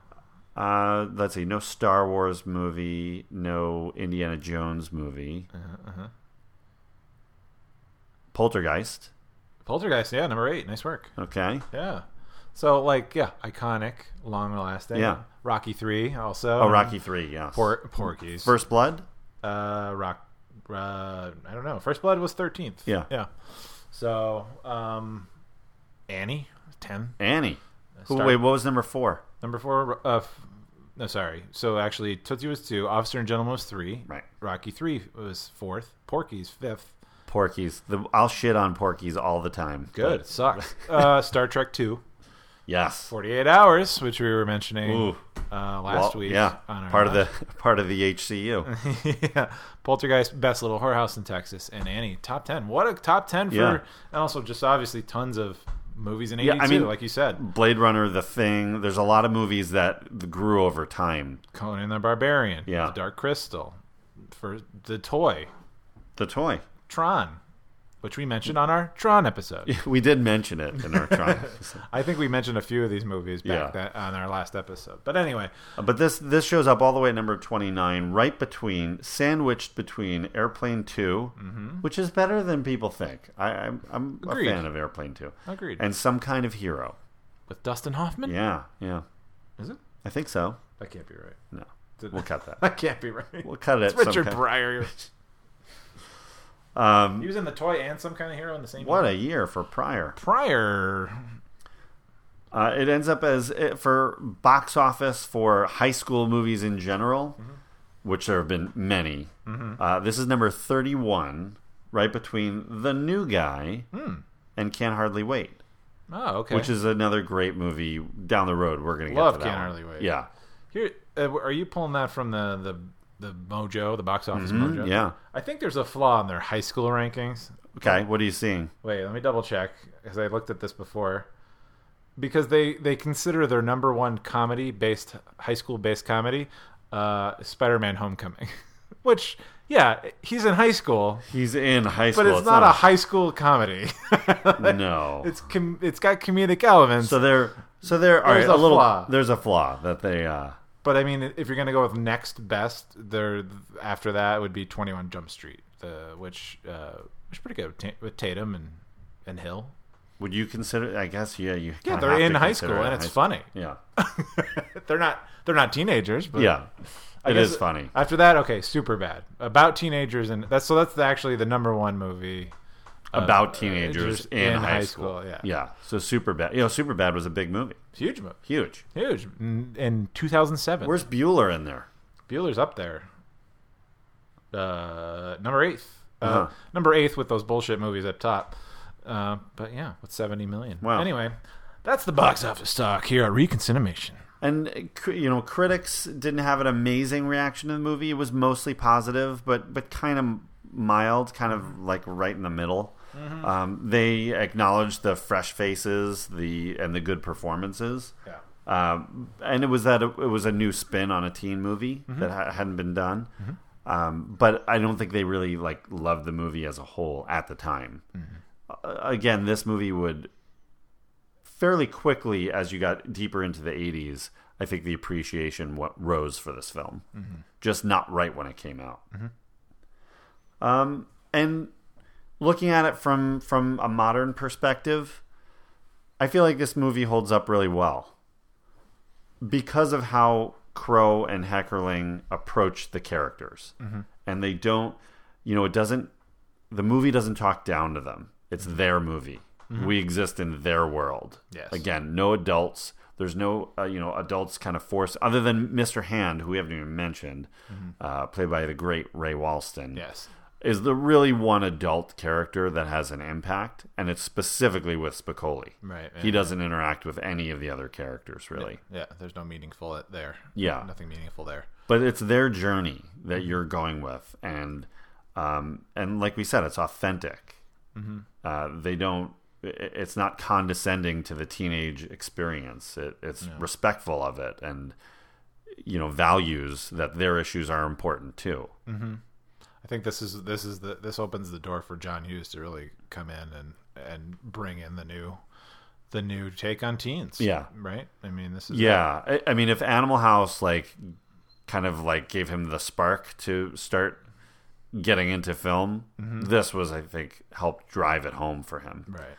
Uh, let's see. No Star Wars movie. No Indiana Jones movie. Uh-huh, Poltergeist. Poltergeist. Yeah, number eight. Nice work. Okay. Yeah. So like, yeah, iconic, long lasting. Yeah. Rocky three also. Oh, Rocky Three. Yes. Por- Porky's. First Blood. Uh, Rock. Uh, I don't know. First Blood was thirteenth. Yeah. Yeah. So, um, Annie, ten. Annie. Who, wait, what was number four? Number four. Uh, f- no, sorry. So actually, Tootsie was two. Officer and Gentleman was three. Right. Rocky three was fourth. Porky's fifth. Porky's. The, I'll shit on Porky's all the time. Good. but- Sucks. (laughs) uh, Star Trek two. Yes. 48 hours, which we were mentioning Ooh. uh, last Well, week. Yeah. on our Part of the (laughs) part of the HCU. (laughs) yeah. Poltergeist, Best Little Whorehouse in Texas, and Annie, top 10. What a top 10 for. Yeah. And also, just obviously, tons of movies in 82, Yeah, I mean- like you said. Blade Runner, The Thing. There's a lot of movies that grew over time. Conan the Barbarian, Yeah. The Dark Crystal, for The Toy, The toy. Tron, which we mentioned on our Tron episode. (laughs) We did mention it in our trial. (laughs) I think we mentioned a few of these movies back Yeah. that, on our last episode. But anyway, uh, But this this shows up all the way at number 29, right between, sandwiched between Airplane 2, mm-hmm. which is better than people think. I, I'm, I'm a fan of Airplane 2. Agreed. And Some Kind of Hero. with Dustin Hoffman? Yeah, yeah. Is it? I think so. That can't be right. No. Did- We'll cut that. (laughs) That can't be right. We'll cut it. It's Richard Pryor. Um, He was in the toy and some kind of hero in the same. what year. a year for Pryor. Pryor. Uh, it ends up as eh, for box office for high school movies in general, Mm-hmm. which there have been many. Uh, this is number 31, right between The New Guy and Can't Hardly Wait. Oh, okay. which is another great movie down the road. We're gonna Love get to that Can't one. Hardly Wait. Yeah, here. Uh, are you pulling that from the the the Mojo, the box office Mojo? Mm-hmm. yeah. I think there's a flaw in their high school rankings. Okay, what are you seeing? Wait, let me double check because I looked at this before. Because they they consider their number one comedy based high school based comedy, uh, Spider-Man: Homecoming, (laughs) which yeah, he's in high school, He's in high school, but it's, not, a high school comedy. (laughs) no. it's com- it's got comedic elements. so they're so right, There's a a little. flaw. There's a flaw that they. uh But I mean, if you're gonna go with next best, there after that would be Twenty One Jump Street, the which uh, was pretty good with Ta- with Tatum and and Hill. Would you consider? I guess yeah. You Yeah, they're in high school and high it's school. funny. Yeah, (laughs) they're not they're not teenagers, but yeah. It funny. After that, okay, Superbad about teenagers and that's so that's actually the number one movie About uh, teenagers in, in high, high school. school, yeah. yeah. So Superbad. You know, Superbad was a big movie. huge movie, Huge. huge in, in 2007. Where's Bueller in there? Bueller's up there. Uh, number eighth. Uh, Uh-huh. Number eighth with those bullshit movies up top. Uh, but yeah, with 70 million. Wow. Anyway, that's the box office talk here at Reconcinimation. And uh, you know, critics didn't have an amazing reaction to the movie. It was mostly positive, but but kind of mild, kind of like right in the middle. Um, they acknowledged the fresh faces, the and the good performances. Yeah. Um, and it was that it was a new spin on a teen movie that ha- hadn't been done. Um, but I don't think they really like loved the movie as a whole at the time. Uh, again, this movie would fairly quickly as you got deeper into the 80s. I think the appreciation what rose for this film, just not right when it came out. Um, and looking at it from from a modern perspective, I feel like this movie holds up really well because of how Crowe and Heckerling approach the characters, Mm-hmm. and they don't. You know, it doesn't. The movie doesn't talk down to them. It's their movie. We exist in their world. Mm-hmm. Yes. Again, no adults. There's no, uh, you know, adults kind of force other than Mr. Hand, who we haven't even mentioned, uh, played by the great Ray Walston Mm-hmm. Yes. Is the really one adult character that has an impact, and it's specifically with Spicoli. Right, He doesn't interact with any of the other characters really. Yeah, there's no meaningful there. Yeah. Nothing meaningful there. But it's their journey that you're going with, and um, and like we said, it's authentic. Uh, they don't. It's not condescending to the teenage experience. It, it's respectful of it, and you know values that their issues are important too. I think this is this is the this opens the door for John Hughes to really come in and and bring in the new the new take on teens. Yeah. Right? I mean, this is Yeah, I, I mean, if Animal House like kind of like gave him the spark to start getting into film, this was, I think, helped drive it home for him. Right.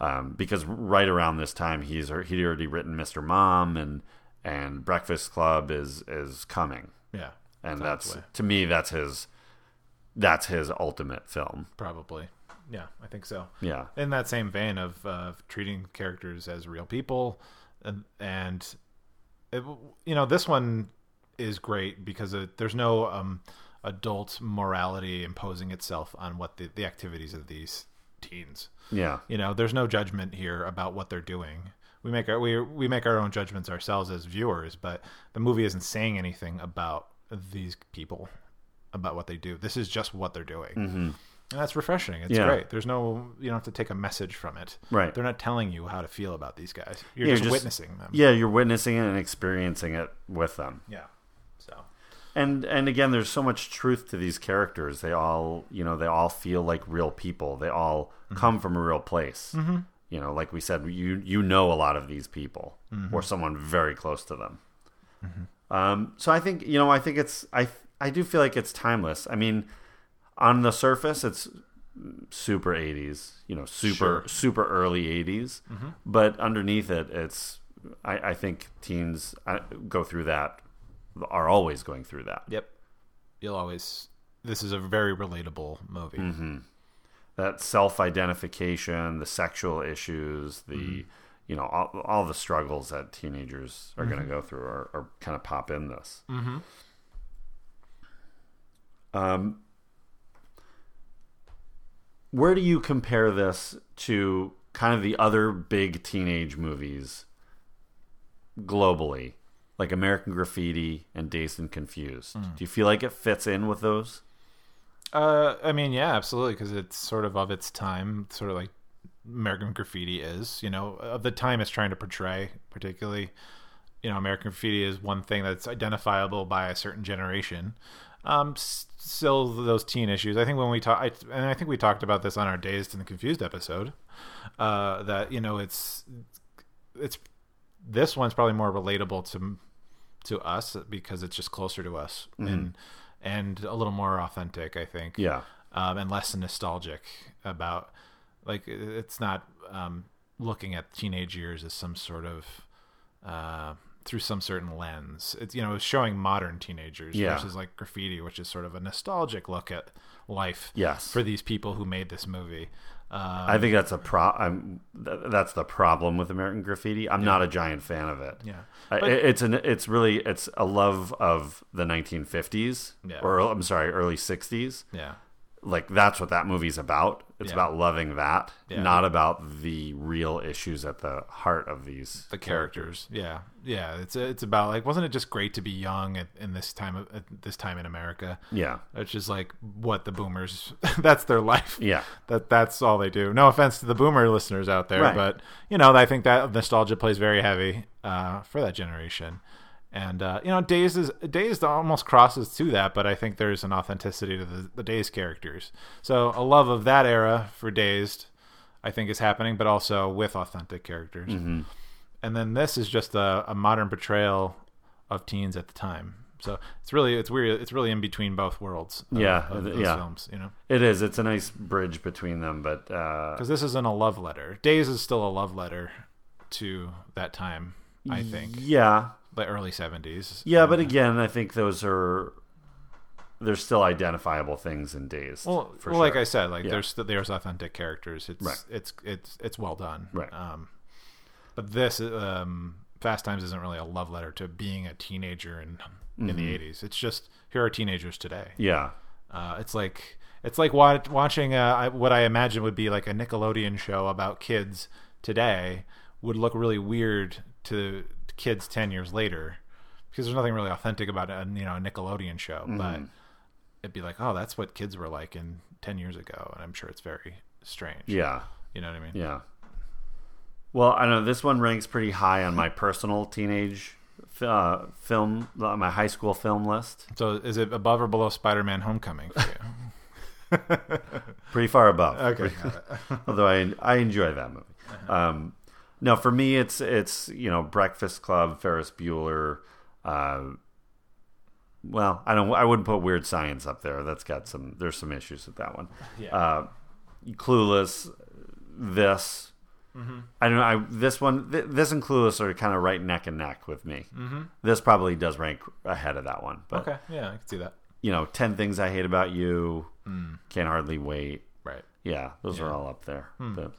Um, because right around this time, he's he'd already written Mr. Mom and and Breakfast Club is is coming, Yeah. and that's to me that's his that's his ultimate film. probably. Yeah, I think so. Yeah, in that same vein of uh, treating characters as real people and, and it, you know this one is great because it, there's no um, adult morality imposing itself on what the, the activities of these teens yeah, you know there's no judgment here about what they're doing we make our we, we make our own judgments ourselves as viewers but the movie isn't saying anything about these people about what they do. This is just what they're doing. Mm-hmm. and that's refreshing. It's Yeah. great. There's no you don't have to take a message from it. Right. they're not telling you how to feel about these guys. You're Yeah, just, just- witnessing them. Yeah. You're witnessing it and experiencing it with them. yeah. So. And and again there's so much truth to these characters. They all you know they all feel like real people. They all come from a real place. Mm-hmm. you know like we said you you know a lot of these people or someone very close to them. Um, so i think you know i think it's i i do feel like it's timeless i mean on the surface it's super 80s you know super Sure. super early 80s but underneath it it's I, I think teens uh, go through that are always going through that yep you'll always this is a very relatable movie Mm-hmm. that self-identification the sexual issues the Mm-hmm. you know all, all the struggles that teenagers are going to go through are, are kind of pop in this mm-hmm. Um where do you compare this to kind of the other big teenage movies globally like american graffiti and dazed and confused Mm. do you feel like it fits in with those Uh, I mean, yeah, absolutely, because it's sort of of its time, sort of like American Graffiti is. You know, of the time it's trying to portray, particularly. You know, American Graffiti is one thing that's identifiable by a certain generation. Um, still those teen issues. I think when we talk, I, and I think we talked about this on our Dazed and Confused episode. Uh, that you know, it's it's this one's probably more relatable to to us because it's just closer to us and and a little more authentic i think yeah um, and less nostalgic about like it's not um, looking at teenage years as some sort of uh, through some certain lens it's you know it's showing modern teenagers Yeah. versus like graffiti which is sort of a nostalgic look at life Yes. for these people who made this movie uh, I think that's a pro. I'm, th- that's the problem with American Graffiti. I'm not a giant fan of it. Yeah. I- But- it's an. It's really it's a love of the 1950s, Yeah. or I'm sorry, early 60s. yeah Like that's what that movie's about. It's Yeah. about loving that, Yeah. not about the real issues at the heart of these the characters. Yeah, yeah. It's it's about like wasn't it just great to be young at, in this time of at this time in America? Yeah, Which is like what the boomers. (laughs) that's their life. Yeah. that that's all they do. No offense to the boomer listeners out there, Right. but you know I think that nostalgia plays very heavy uh, for that generation. And uh, you know, Dazed is Dazed almost crosses to that, but I think there's an authenticity to the, the Dazed characters. So a love of that era for Dazed, I think, is happening, but also with authentic characters and then this is just a, a modern portrayal of teens at the time. So it's really it's weird. It's really in between both worlds. Of, Yeah, of yeah. films. You know, it is. It's a nice bridge between them, but uh, because this isn't a love letter. Dazed is still a love letter to that time. I think. Yeah, the early seventies. Yeah, but again, I think those are there's still identifiable things in Dazed. Well, for well like. I said, like Yeah. there's there's authentic characters. It's Right. it's it's it's well done. Right. Um, but this um, Fast Times isn't really a love letter to being a teenager in in Mm-hmm. the '80s. It's just here are teenagers today. yeah, Uh, it's like it's like wa- watching uh, I- what I imagine would be like a Nickelodeon show about kids today would look really weird to kids ten years later because there's nothing really authentic about a you know a Nickelodeon show, Mm-hmm. but it'd be like oh that's what kids were like in ten years ago, and I'm sure it's very strange. yeah, you know what I mean? yeah. Well, I know this one ranks pretty high on my personal teenage uh, film, uh, my high school film list. So is it above or below Spider-Man: Homecoming for you? (laughs) (laughs) Pretty far above. okay, (laughs) although I I enjoy that movie. Um, no, for me it's it's you know Breakfast Club, Ferris Bueller. Uh, well, I don't. I wouldn't put Weird Science up there. That's got some. There's some issues with that one. Yeah. Uh, Clueless. This. I don't know. I this one. Th- this and Clueless are kind of right neck and neck with me. Mm-hmm. This probably does rank ahead of that one. But okay, yeah, I can see that. you know, Ten Things I Hate About You. Hmm. Can't hardly wait. Right. Yeah, those are all up there. Hmm. But,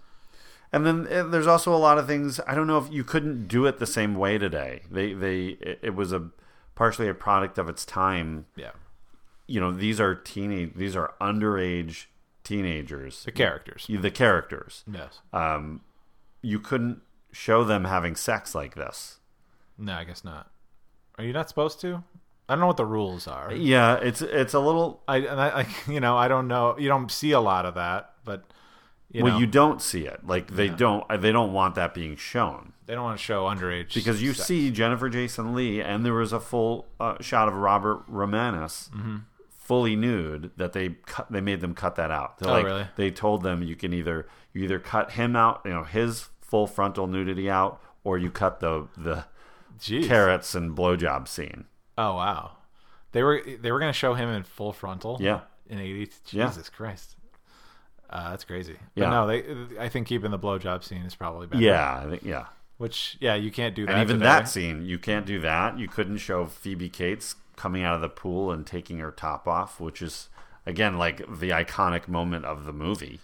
and then uh, there's also a lot of things. I don't know if you couldn't do it the same way today. They they it, it was a partially a product of its time. Yeah. You know, these are teenage these are underage teenagers. The characters. The characters. Yes. Um, you couldn't show them having sex like this. No, I guess not. Are you not supposed to? I don't know what the rules are. Yeah, it's it's a little. I and I, I (laughs) you know I don't know. You don't see a lot of that, but you well, know you don't see it. Like they don't. They don't want that being shown. they don't want to show underage because you sex. see Jennifer Jason Leigh, and there was a full uh, shot of Robert Romanus Mm-hmm. fully nude that they cut. They made them cut that out. They're Oh, like, really? They told them you can either you either cut him out, you know, his full frontal nudity out, or you cut the the Jeez. carrots and blowjob scene. Oh wow, they were they were going to show him in full frontal. Yeah. in eighty. Yeah. Jesus Christ, uh, that's crazy. Yeah. But no, they. I think keeping the blowjob scene is probably better. Yeah, I think yeah. which yeah, you can't do that. And even today. that scene, you can't do that. You couldn't show Phoebe Cates coming out of the pool and taking her top off, which is again like the iconic moment of the movie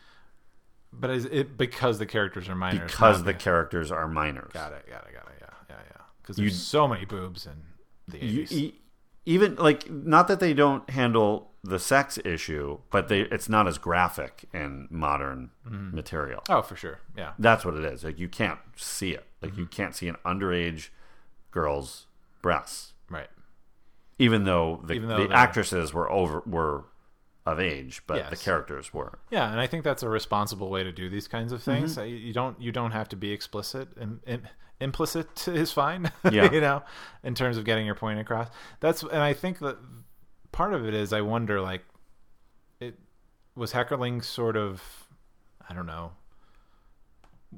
But is it because the characters are minors? because the characters are minors. Got it. Got it. Got it. Yeah. Yeah. Yeah. Because You- there's so many boobs in the You, eighties. e- even like not that they don't handle the sex issue, but they it's not as graphic in modern Mm-hmm. material. oh, for sure. Yeah. That's what it is. Like you can't see it. Like Mm-hmm. you can't see an underage girl's breasts, Right. even though the, Even though the actresses were over were of age, but the characters weren't. Yeah, and I think that's a responsible way to do these kinds of things. Mm-hmm. You don't you don't have to be explicit. and, im, implicit (laughs) is fine. (laughs) Yeah. you know, in terms of getting your point across. That's and I think that part of it is I wonder like it was Heckerling sort of I don't know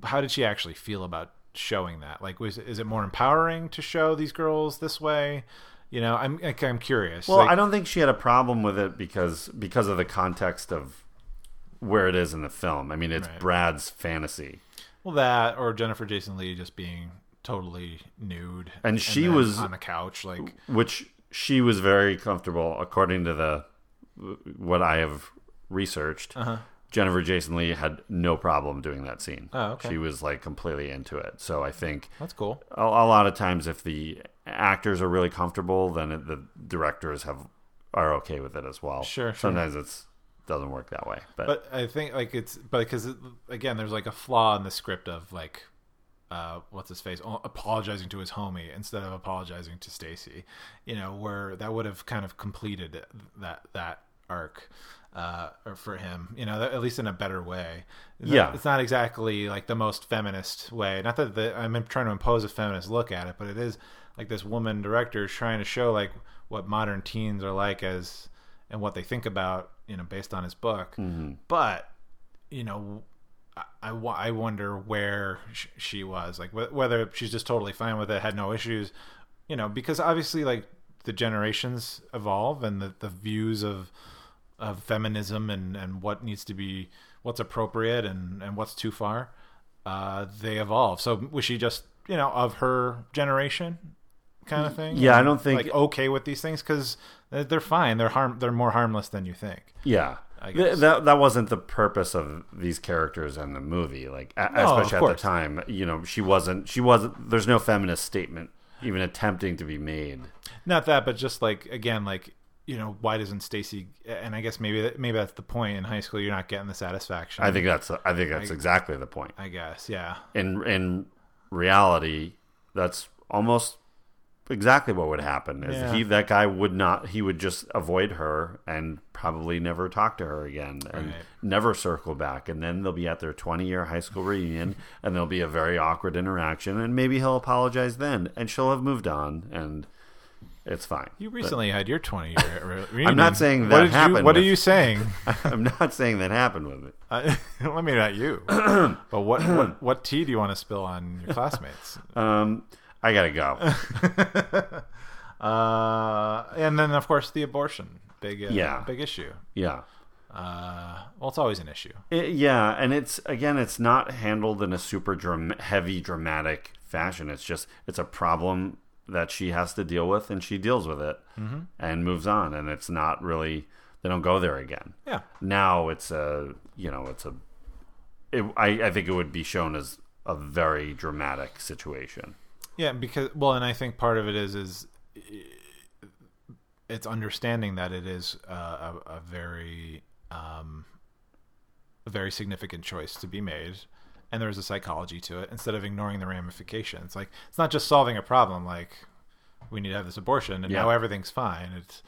how did she actually feel about showing that? Like was is it more empowering to show these girls this way? You know, I'm I'm curious. Well, Like, I don't think she had a problem with it because because of the context of where it is in the film. I mean, it's Right. Brad's fantasy. Well, that or Jennifer Jason Leigh just being totally nude, And she then was- on the couch, like which she was very comfortable according to the what I have researched. Uh-huh. Jennifer Jason Leigh had no problem doing that scene. Oh, okay. She was like completely into it. So I think that's cool. a, a lot of times if the actors are really comfortable, then it, the directors have are okay with it as well. Sure, sure. Sometimes it's doesn't work that way, but, But I think like it's but because it, again, there's like a flaw in the script of like. Uh, what's his face? Apologizing to his homie instead of apologizing to Stacy, you know, where that would have kind of completed that that arc uh, or for him, you know, at least in a better way. It's not- Yeah. it's not exactly like the most feminist way. Not that the, I'm trying to impose a feminist look at it, but it is like this woman director is trying to show like what modern teens are like as and what they think about, you know, based on his book. But you know, I, I, I wonder where sh- she was, like wh- whether she's just totally fine with it, had no issues, you know, because obviously like the generations evolve and the, the views of of feminism and, and what needs to be what's appropriate and, and what's too far, uh, they evolve. So was she just you know of her generation? Kind of thing. Yeah, I don't think- like okay with these things because they're fine. They're harm. They're more harmless than you think. Yeah. I Th- that that wasn't the purpose of these characters in the movie. Like, a- No, especially at the time, you know, she wasn't. She wasn't. There's no feminist statement even attempting to be made. Not that, but just like again, like you know, why doesn't Stacy? And I guess maybe maybe that's the point. In high school, you're not getting the satisfaction. I think that's. I think that's exactly the point. I guess, yeah. In in reality, that's almost exactly what would happen. Is Yeah. he that guy would not? He would just avoid her and probably never talk to her again, and Right. never circle back. And then they'll be at their 20 year high school reunion, and there'll be a very awkward interaction, and maybe he'll apologize then, and she'll have moved on, and it's fine. You recently had your 20 year (laughs) reunion. I'm not saying what that you- happened what are you (laughs) saying? I'm not saying that happened with me. (laughs) I, let me not you. (clears throat) but what, what what tea do you want to spill on your classmates? Um, I gotta go. (laughs) Uh, and then of course the abortion, big uh, Yeah. big issue. Yeah. Uh, well, it's always an issue. It- yeah, and it's again, it's not handled in a super dram- heavy, dramatic fashion. It's just it's a problem that she has to deal with, and she deals with it and moves on. And it's not really they don't go there again. Yeah, Now it's a you know it's a it, I I think it would be shown as a very dramatic situation. Yeah, because well, and I think part of it is is it's understanding that it is uh, a, a very um, a very significant choice to be made and there's a psychology to it instead of ignoring the ramifications like it's not just solving a problem like we need to have this abortion and Yeah. now everything's fine it's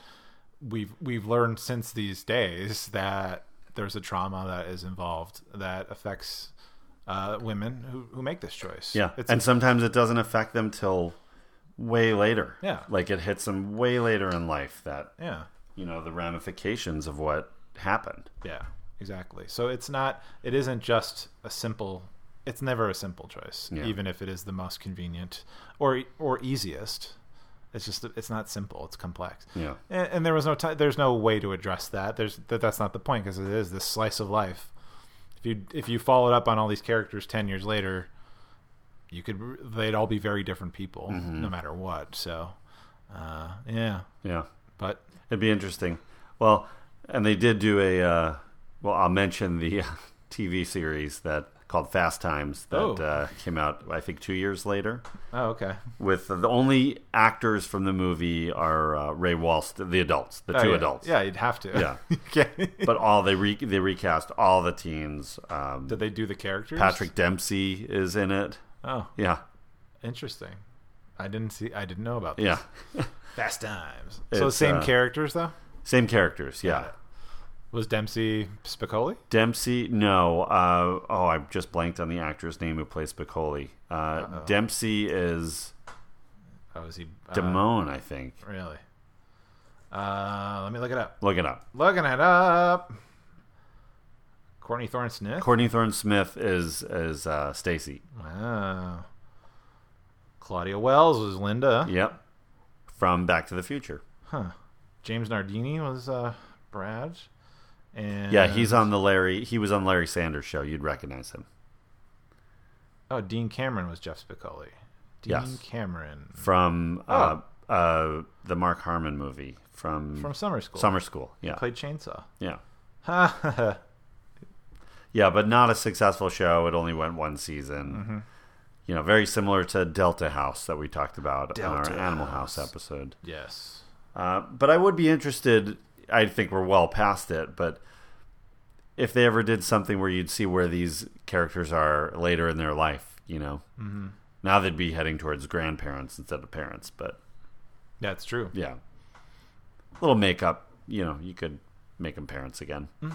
we've we've learned since these days that there's a trauma that is involved that affects uh, women who, who make this choice Yeah, it's and sometimes it doesn't affect them till way later. Yeah. like it hits them way later in life that yeah you know the ramifications of what happened. Yeah, exactly. So it's not it isn't just a simple it's never a simple choice, Yeah. even if it is the most convenient or or easiest. It's just it's not simple, it's complex. Yeah. And, and there was no time there's no way to address that. There's that that's not the point because it is this slice of life. If you if you followed up on all these characters 10 years later, you could they'd all be very different people Mm-hmm. no matter what. So uh, yeah, Yeah, but it'd be interesting. Well, and they did do a. Uh, well, I'll mention the (laughs) TV series that called Fast Times that Oh. uh, came out, I think, two years later. oh okay. With the only actors from the movie are uh, Ray Walston, the adults, the Oh, two yeah. adults. Yeah, you'd have to. Yeah. (laughs) okay. But all they re- they recast all the teens. Um, Did they do the characters? Patrick Dempsey is in it. Oh, Yeah, interesting. I didn't see. I didn't know about. This. yeah. (laughs) Fast Times. (laughs) So It's, same uh, characters though. Same characters. Yeah. Was Dempsey Spicoli? Dempsey, no. Uh, oh, I just blanked on the actor's name who plays Spicoli. Uh, Dempsey is Oh, is he? Uh, Damone, I think. Really? Uh, let me look it up. Look it up. Looking it up. Courtney Thorne Smith. Courtney Thorne Smith is is uh, Stacy. wow. Claudia Wells was Linda. Yep, from Back to the Future. Huh. James Nardini was uh, Brad. And Yeah, he's on the Larry. He was on Larry Sanders show. You'd recognize him Oh, Dean Cameron was Jeff Spicoli. Dean Yes. Cameron from uh, uh, the Mark Harmon movie from from Summer School. Summer School. Yeah, played Chainsaw. yeah, Ha (laughs) yeah, but not a successful show. It only went one season. Mm-hmm. You know, very similar to Delta House that we talked about in Delta our Animal House. House episode. yes. Uh, but I would be interested. I think we're well past it, but if they ever did something where you'd see where these characters are later in their life, you know, mm-hmm. now they'd be heading towards grandparents instead of parents. But That's true. yeah, a little makeup, you know, you could make them parents again. (laughs)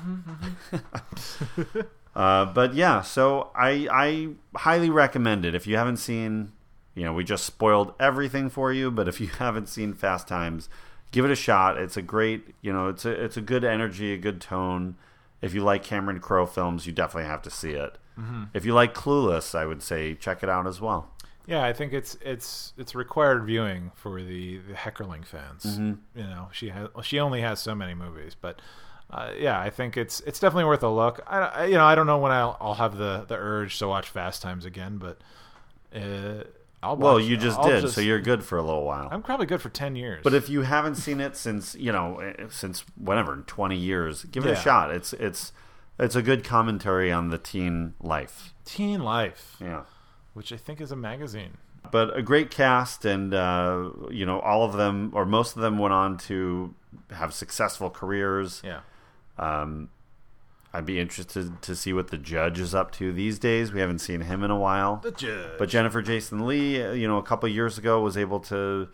uh, but yeah, so I I highly recommend it if you haven't seen. You know, we just spoiled everything for you, but if you (laughs) haven't seen Fast Times, give it a shot. It's a great, you know, it's a it's a good energy, a good tone. If you like Cameron Crowe films, you definitely have to see it. If you like Clueless, I would say check it out as well. Yeah, I think it's it's it's required viewing for the the Heckerling fans. Mm-hmm. You know, she has she only has so many movies, but uh, yeah, I think it's it's definitely worth a look. I, I you know I don't know when I'll I'll have the the urge to watch Fast Times again, but uh, I'll Well, you just I'll did, so you're good for a little while. I'm probably good for ten years. But if you haven't seen it since you know eh, since whatever twenty years, give it a shot. It's it's it's a good commentary on the teen life. Teen Life, Yeah, which I think is a magazine. but a great cast, and uh, you know all of them or most of them went on to have successful careers. Yeah. Um, I'd be interested to see what the judge is up to these days. We haven't seen him in a while. The Judge. But Jennifer Jason Leigh, uh, you know, a couple years ago was able to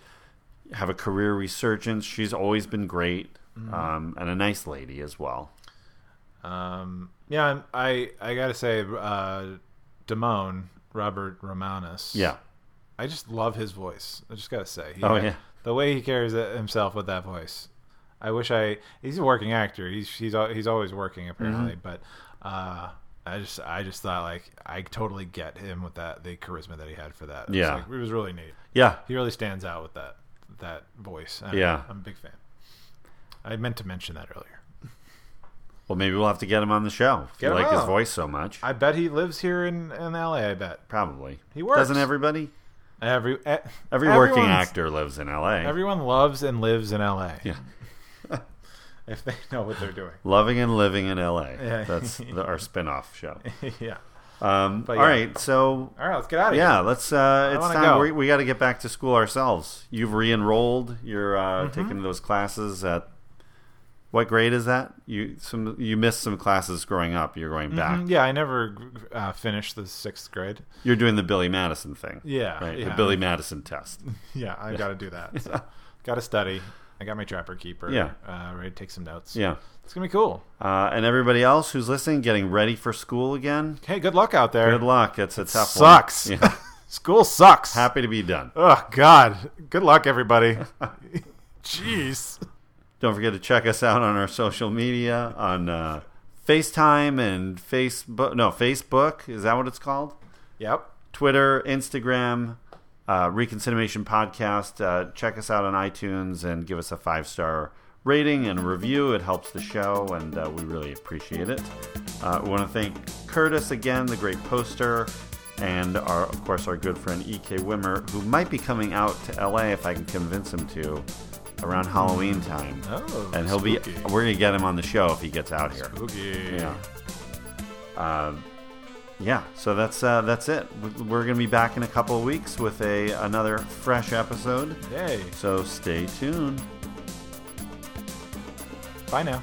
have a career resurgence. She's always been great, Mm-hmm. um, and a nice lady as well. Um, yeah, I I gotta say, uh, Damone Robert Romanus. Yeah. I just love his voice. I just gotta say. He- Oh, yeah. the way he carries it himself with that voice. I wish I. He's a working actor. He's he's he's always working apparently, Mm-hmm. but uh, I just I just thought like I totally get him with that the charisma that he had for that. It was, Yeah. like, it was really neat. Yeah. He really stands out with that that voice. I- Yeah. I'm a big fan. I meant to mention that earlier. Well, maybe we'll have to get him on the show. If Get you like his voice so much. I bet he lives here in in L.A. I bet Probably. He works. Doesn't everybody? every Every working actor lives in L.A. Everyone loves and lives in L.A. Yeah. If they know what they're doing. Loving and living in L.A. (laughs) Yeah. That's the, our spin-off show. (laughs) yeah. Um, But yeah. right, so All right, let's get out of yeah, here. Yeah, let's. Uh, it's time. go. We, we got to get back to school ourselves. You've re-enrolled. You're uh, Mm-hmm. taking those classes at. What grade is that? You some you missed some classes growing up. You're going back. Mm, Yeah, I never uh, finished the sixth grade. You're doing the Billy Madison thing. Yeah, right. The. Billy Madison test. (laughs) Yeah, I got to do that. So. got to study. I got my trapper keeper. Yeah. uh, ready to take some notes. Yeah. it's gonna be cool. Uh, and everybody else who's listening, getting ready for school again. Hey, good luck out there. Good luck. It's a tough Sucks. one. Yeah. (laughs) School sucks. Happy to be done. Oh God. Good luck, everybody. (laughs) Jeez. Don't forget to check us out on our social media on uh, FaceTime and Facebook. No, Facebook. Is that what it's called? Yep. Twitter, Instagram, uh, Reconciliation Podcast. Uh, check us out on iTunes and give us a five star rating and review. It helps the show, and uh, we really appreciate it. Uh, we want to thank Curtis again, the great poster, and our, of course, our good friend E.K. Wimmer, who might be coming out to LA if I can convince him to around Halloween time. Oh, and he'll spooky. be. We're gonna get him on the show if he gets out here. Spooky. Yeah. Um, yeah. So that's uh, that's it. We- We're gonna be back in a couple of weeks with a another fresh episode. Yay. So stay tuned. Bye now.